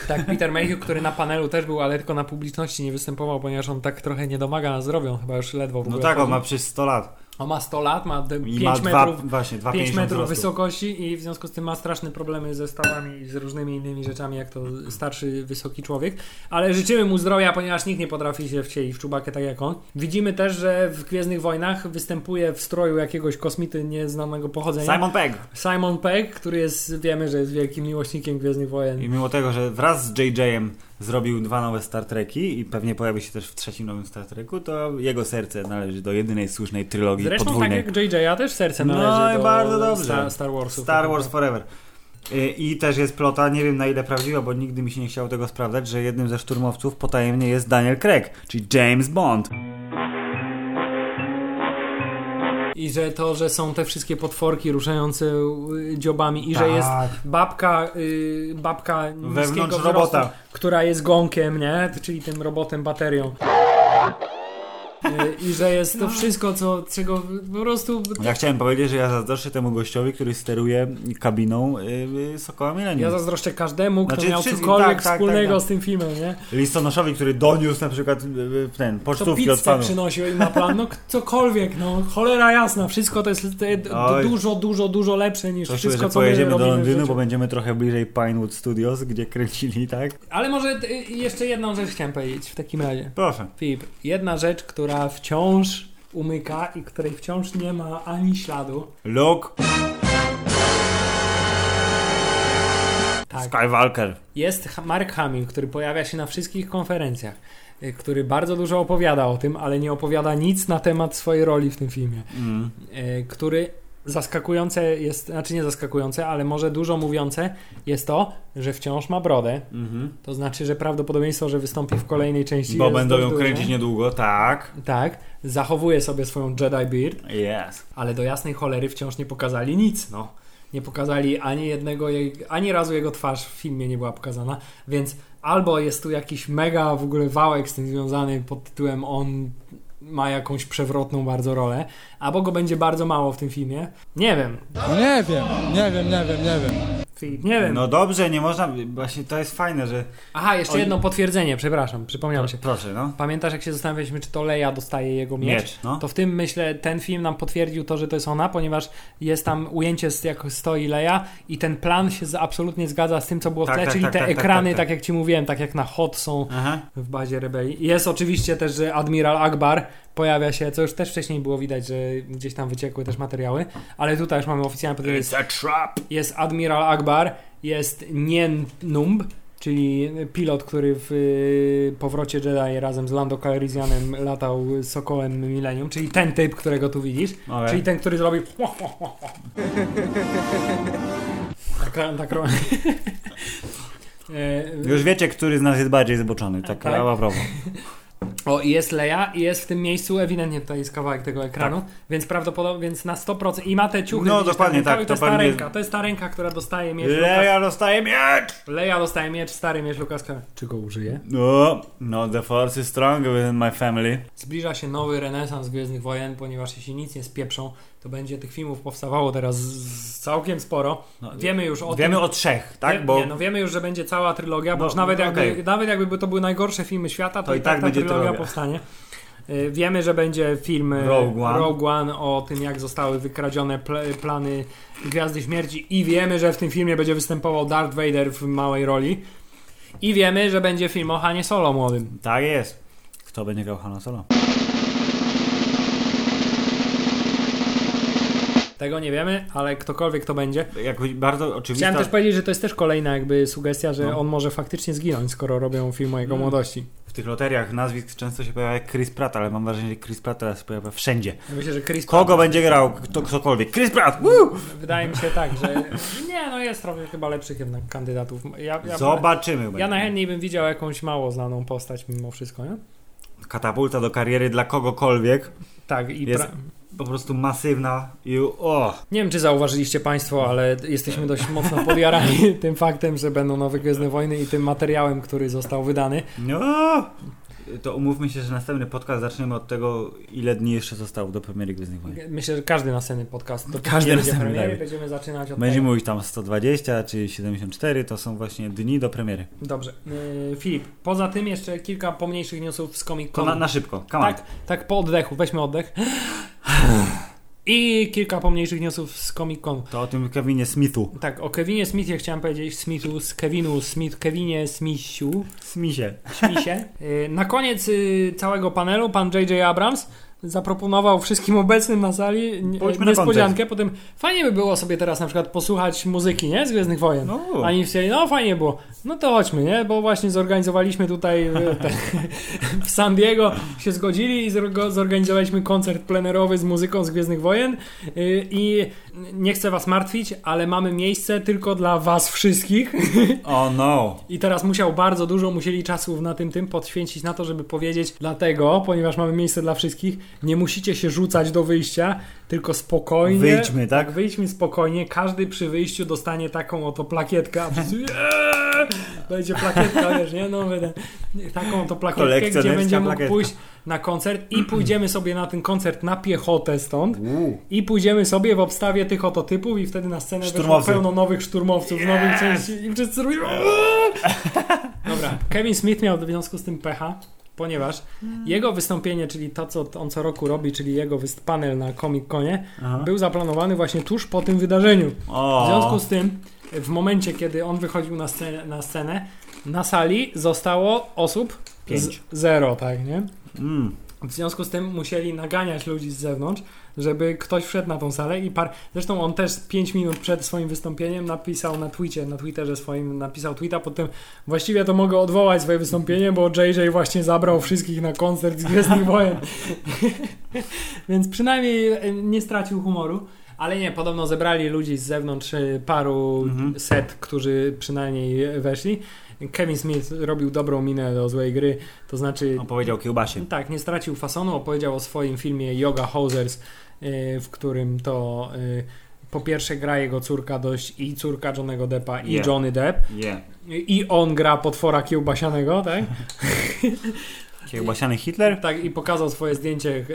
Tak, Peter Mayhew, który na panelu też był, ale tylko na publiczności nie występował, ponieważ on tak trochę nie domaga na zdrowiu, chyba już ledwo w No ogóle tak, on chodzi. ma przez 100 lat. On ma 100 lat, ma de- I 5 ma dwa, metrów, właśnie, 2,50 5 metrów wzrostu. wysokości i w związku z tym ma straszne problemy ze stawami i z różnymi innymi rzeczami, jak to starszy, wysoki człowiek. Ale życzymy mu zdrowia, ponieważ nikt nie potrafi się wcielić w czubakę tak jak on. Widzimy też, że w Gwiezdnych Wojnach występuje w stroju jakiegoś kosmity nieznanego pochodzenia. Simon Pegg. Simon Pegg, który jest, wiemy, że jest wielkim miłośnikiem Gwiezdnych Wojen. I mimo tego, że wraz z JJ-em zrobił dwa nowe Star Treki i pewnie pojawi się też w trzecim nowym Star Treku, to jego serce należy do jedynej słusznej trylogii Zresztą podwójnej. tak jak JJ, też serce No należy i do bardzo dobrze. Star, Star Warsów. Star Wars Forever. Y, I też jest plota, nie wiem na ile prawdziwa, bo nigdy mi się nie chciało tego sprawdzać, że jednym ze szturmowców potajemnie jest Daniel Craig, czyli James Bond. I że to, że są te wszystkie potworki ruszające y, dziobami i że Tak. jest babka, y, babka Wewnątrz niskiego wzrostu, robota. która jest gąkiem, nie? Czyli tym robotem baterią. Y, I że jest to wszystko, co, czego po prostu... Ja chciałem powiedzieć, że ja zazdroszczę temu gościowi, który steruje kabiną y, y, Sokoła Millennium. Ja zazdroszczę każdemu, kto Znaczy miał wszystkim, cokolwiek tak, tak, wspólnego tak, z tym filmem, nie? Listonoszowi, który doniósł na przykład y, ten, Kto pocztówki od pizzę fanów. przynosił i ma plan, no cokolwiek, no cholera jasna, wszystko to jest Oj. dużo, dużo, dużo lepsze niż To wszystko, że co my pojedziemy do Londynu, bo będziemy trochę bliżej Pinewood Studios, gdzie kręcili, tak? Ale może jeszcze jedną rzecz chciałem powiedzieć w takim razie. Proszę. Filip, jedna rzecz, która wciąż umyka i której wciąż nie ma ani śladu. Luke Tak. Skywalker. Jest Mark Hamill, który pojawia się na wszystkich konferencjach, y, który bardzo dużo opowiada o tym, ale nie opowiada nic na temat swojej roli w tym filmie. Mm. y, który zaskakujące jest, znaczy nie zaskakujące, ale może dużo mówiące jest to, że wciąż ma brodę. Mhm. To znaczy, że prawdopodobieństwo, że wystąpi w kolejnej części Bo będą ją duże. kręcić niedługo, tak. Tak, zachowuje sobie swoją Jedi Beard, Yes. ale do jasnej cholery wciąż nie pokazali nic, no. Nie pokazali ani jednego, jej, ani razu jego twarz w filmie nie była pokazana, więc albo jest tu jakiś mega w ogóle wałek z tym związany pod tytułem on ma jakąś przewrotną bardzo rolę, albo go będzie bardzo mało w tym filmie. Nie wiem. Nie wiem, nie wiem, nie wiem, nie wiem. Filip, nie wiem. No dobrze, nie można, właśnie to jest fajne, że... Aha, jeszcze jedno potwierdzenie, przepraszam, przypomniałem się. Proszę, no. Pamiętasz, jak się zastanawialiśmy, czy to Leia dostaje jego miecz? Miecz, no. To w tym, myślę, ten film nam potwierdził to, że to jest ona, ponieważ jest tam ujęcie, jak stoi Leia i ten plan się absolutnie zgadza z tym, co było w Tak, tle, tak, czyli tak, te tak, tak, ekrany, tak, tak, tak. jak ci mówiłem, tak jak na HOT są Aha. w bazie rebelii. Jest oczywiście też, że Admiral Akbar pojawia się, co już też wcześniej było widać, że gdzieś tam wyciekły też materiały, ale tutaj już mamy oficjalne a trap! Jest Admiral Akbar, jest Nien Numb, czyli pilot, który w y, powrocie Jedi razem z Lando Calrissianem latał Sokołem Millennium, czyli ten typ, którego tu widzisz, czyli ten, który zrobił tak, tak robi. [laughs] E, Już wiecie, który z nas jest bardziej zboczony, tak, Tak. tak? O, i jest Leia i jest w tym miejscu, ewidentnie tutaj jest kawałek tego ekranu, Tak. więc prawdopodobnie, więc na 100% i ma te ciuchy. No, dokładnie tak, To, to jest ta ręka, to jest ta ręka, która dostaje miecz. Lucas. Leja dostaje miecz! Leia dostaje miecz, stary miecz Lukaska. Czy go użyje? No, no, the force is stronger within my family. Zbliża się nowy renesans Gwiezdnych Wojen, ponieważ jeśli nic nie spieprzą, to będzie tych filmów powstawało teraz całkiem sporo. No, wiemy już o Wiemy tym. o trzech, tak? Bo Nie, no wiemy już, że będzie cała trylogia, bo No, już nawet, jakby, okej. nawet jakby to były najgorsze filmy świata, to, To i tak, ta będzie trylogia trylogia. powstanie. Y, Wiemy, że będzie film y, Rogue One. Rogue One o tym, jak zostały wykradzione pl- plany Gwiazdy Śmierci i wiemy, że w tym filmie będzie występował Darth Vader w małej roli. I wiemy, że będzie film o Hanie Solo młodym. tak jest. Kto będzie grał Hanna Solo? Tego nie wiemy, ale ktokolwiek to będzie. Jakoś bardzo oczywista... Chciałem też powiedzieć, że to jest też kolejna jakby sugestia, że No. on może faktycznie zginąć, skoro robią film o jego Mm. młodości. W tych loteriach nazwisk często się pojawia Chris Pratt, ale mam wrażenie, że Chris Pratt teraz się pojawia wszędzie. Ja Myślę, że Chris Kogo Pratt- będzie grał kto, ktokolwiek? Chris Pratt! Woo! Wydaje mi się tak, że nie, no jest trochę chyba lepszych jednak kandydatów. Ja, ja, Zobaczymy. ja najchętniej bym widział jakąś mało znaną postać mimo wszystko, nie? Katapulta do kariery dla kogokolwiek Tak, i jest pra- po prostu masywna i o! nie wiem, czy zauważyliście Państwo, ale jesteśmy dość mocno podjarani [laughs] tym faktem, że będą nowe Gwiezdne Wojny i tym materiałem, który został wydany. No! To umówmy się, że następny podcast zaczniemy od tego, ile dni jeszcze zostało do premiery Gwiezdnych Wojen. Myślę, że każdy następny podcast do Każdy następny, premiery tak. będziemy zaczynać od Będziemy tego. mówić tam 120 czy 74, to są właśnie dni do premiery. Dobrze. Yy, Filip, poza tym jeszcze kilka pomniejszych newsów z Comic To Con. na, na szybko, come on. Tak, tak po oddechu, weźmy oddech. I kilka pomniejszych newsów z Comic Con. To o tym Kevinie Smithu. Tak, o Kevinie Smithie chciałem powiedzieć, Smithu, z Kevinu Smith, Kevinie Smithu, Smisie. Śmisie. Yy, [laughs] Na koniec yy, całego panelu pan J.J. Abrams zaproponował wszystkim obecnym na sali nie- Pójdźmy na niespodziankę. Potem fajnie by było sobie teraz na przykład posłuchać muzyki, nie? Z Gwiezdnych Wojen. No. Ani chcieli, no fajnie było. No to chodźmy, nie? Bo właśnie zorganizowaliśmy tutaj e, [laughs] te, w San Diego, się zgodzili i zorganizowaliśmy koncert plenerowy z muzyką z Gwiezdnych Wojen Y, i nie chcę was martwić, ale mamy miejsce tylko dla was wszystkich. [laughs] Oh no. I teraz musiał bardzo dużo, musieli czasu na tym tym podświęcić na to, żeby powiedzieć dlatego, ponieważ mamy miejsce dla wszystkich, nie musicie się rzucać do wyjścia, tylko spokojnie. Wyjdźmy, tak? Wyjdźmy spokojnie. Każdy przy wyjściu dostanie taką oto plakietkę, a wszyscy! [laughs] będzie plakietka, [laughs] wiesz, nie? No, będę- taką oto plakietkę, gdzie będzie mógł plakietka. pójść na koncert i pójdziemy sobie na ten koncert na piechotę stąd i pójdziemy sobie w obstawie tych oto typów i wtedy na scenę Szturmowcy. pełno nowych szturmowców z nowych części i wszyscy robią! [laughs] Dobra, Kevin Smith miał w związku z tym pecha, ponieważ jego wystąpienie, czyli to, co on co roku robi, czyli jego panel na Comic Conie, Aha. był zaplanowany właśnie tuż po tym wydarzeniu. O. W związku z tym, w momencie, kiedy on wychodził na scenę, na, scenę, na sali zostało osób Pięć. zero, tak, nie? Mm. W związku z tym musieli naganiać ludzi z zewnątrz, żeby ktoś wszedł na tą salę i par... Zresztą on też 5 minut przed swoim wystąpieniem napisał na Twicie, na Twitterze swoim napisał tweeta, potem właściwie to mogę odwołać swoje wystąpienie, bo JJ właśnie zabrał wszystkich na koncert z Gwiezdnych Wojen. [laughs] Więc przynajmniej e, nie stracił humoru. Ale nie, podobno zebrali ludzi z zewnątrz e, paru Mhm. set, którzy przynajmniej weszli. Kevin Smith robił dobrą minę do złej gry, to znaczy Opowiedział kiełbasie. tak, nie stracił fasonu. Opowiedział o swoim filmie Yoga Hosers, y, w którym to y, po pierwsze gra jego córka dość i córka Johnego Deppa i Yeah. Johnny Depp Yeah. i on gra potwora kiełbasianego, tak? [laughs] Kiełbasiany Hitler? Tak, i pokazał swoje zdjęcie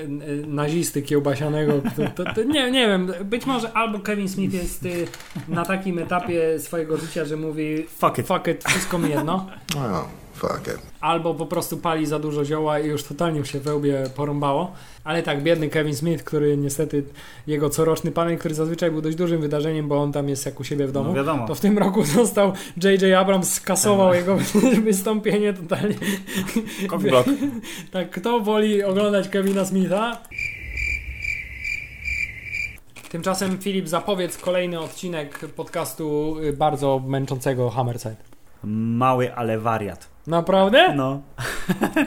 nazisty kiełbasianego. To, to, to, nie, nie wiem, być może albo Kevin Smith jest y, na takim etapie swojego życia, że mówi Fuck it. fuck it wszystko mi jedno. Oh, fuck it. albo po prostu pali za dużo zioła i już totalnie mu się we łbie porąbało. Ale tak, biedny Kevin Smith, który niestety, jego coroczny panel, który zazwyczaj był dość dużym wydarzeniem, bo on tam jest jak u siebie w domu, No wiadomo. to w tym roku [laughs] został J.J. Abrams skasował jego [laughs] wystąpienie totalnie. [laughs] Tak, kto woli oglądać Kevina Smitha? Tymczasem Filip, zapowiedz kolejny odcinek podcastu y, bardzo męczącego Hammerside. Mały, ale wariat. Naprawdę? No,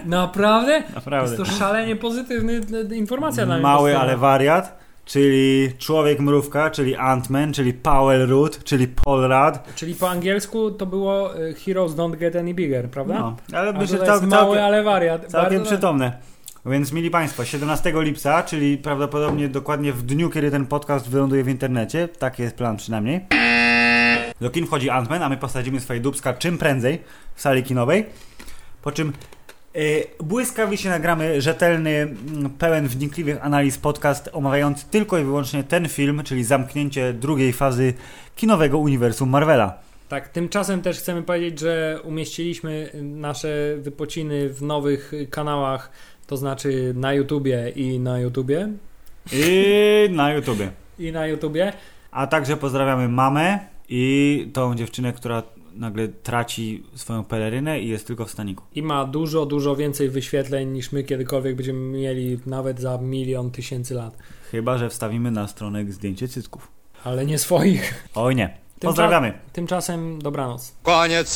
Naprawdę? [laughs] naprawdę. Jest to szalenie pozytywny d- informacja dla mnie. Mały, ale wariat, czyli człowiek mrówka, czyli Ant-Man, czyli Powell Root, czyli Paul Rudd. Czyli po angielsku to było y, Heroes Don't Get Any Bigger, prawda? No, ale A myślę, tutaj że jest cał, mały, całkiem, ale wariat. całkiem Bardzo- przytomne. Więc mili Państwo, 17 lipca, czyli prawdopodobnie dokładnie w dniu, kiedy ten podcast wyląduje w internecie, taki jest plan przynajmniej, do kin wchodzi Ant-Man, a my posadzimy swoje dubska czym prędzej w sali kinowej, po czym yy, błyskawicznie nagramy rzetelny, mm, pełen wnikliwych analiz podcast omawiający tylko i wyłącznie ten film, czyli zamknięcie drugiej fazy kinowego uniwersum Marvela. Tak, tymczasem też chcemy powiedzieć, że umieściliśmy nasze wypociny w nowych kanałach, to znaczy na YouTubie i na YouTubie I na YouTubie. i na YouTubie. A także pozdrawiamy mamę i tą dziewczynę, która nagle traci swoją pelerynę i jest tylko w staniku. I ma dużo, dużo więcej wyświetleń niż my kiedykolwiek będziemy mieli nawet za milion tysięcy lat. Chyba, że wstawimy na stronę zdjęcie cycków. Ale nie swoich. Oj nie. Tymcza- Pozdrawiamy. Tymczasem dobranoc. Koniec.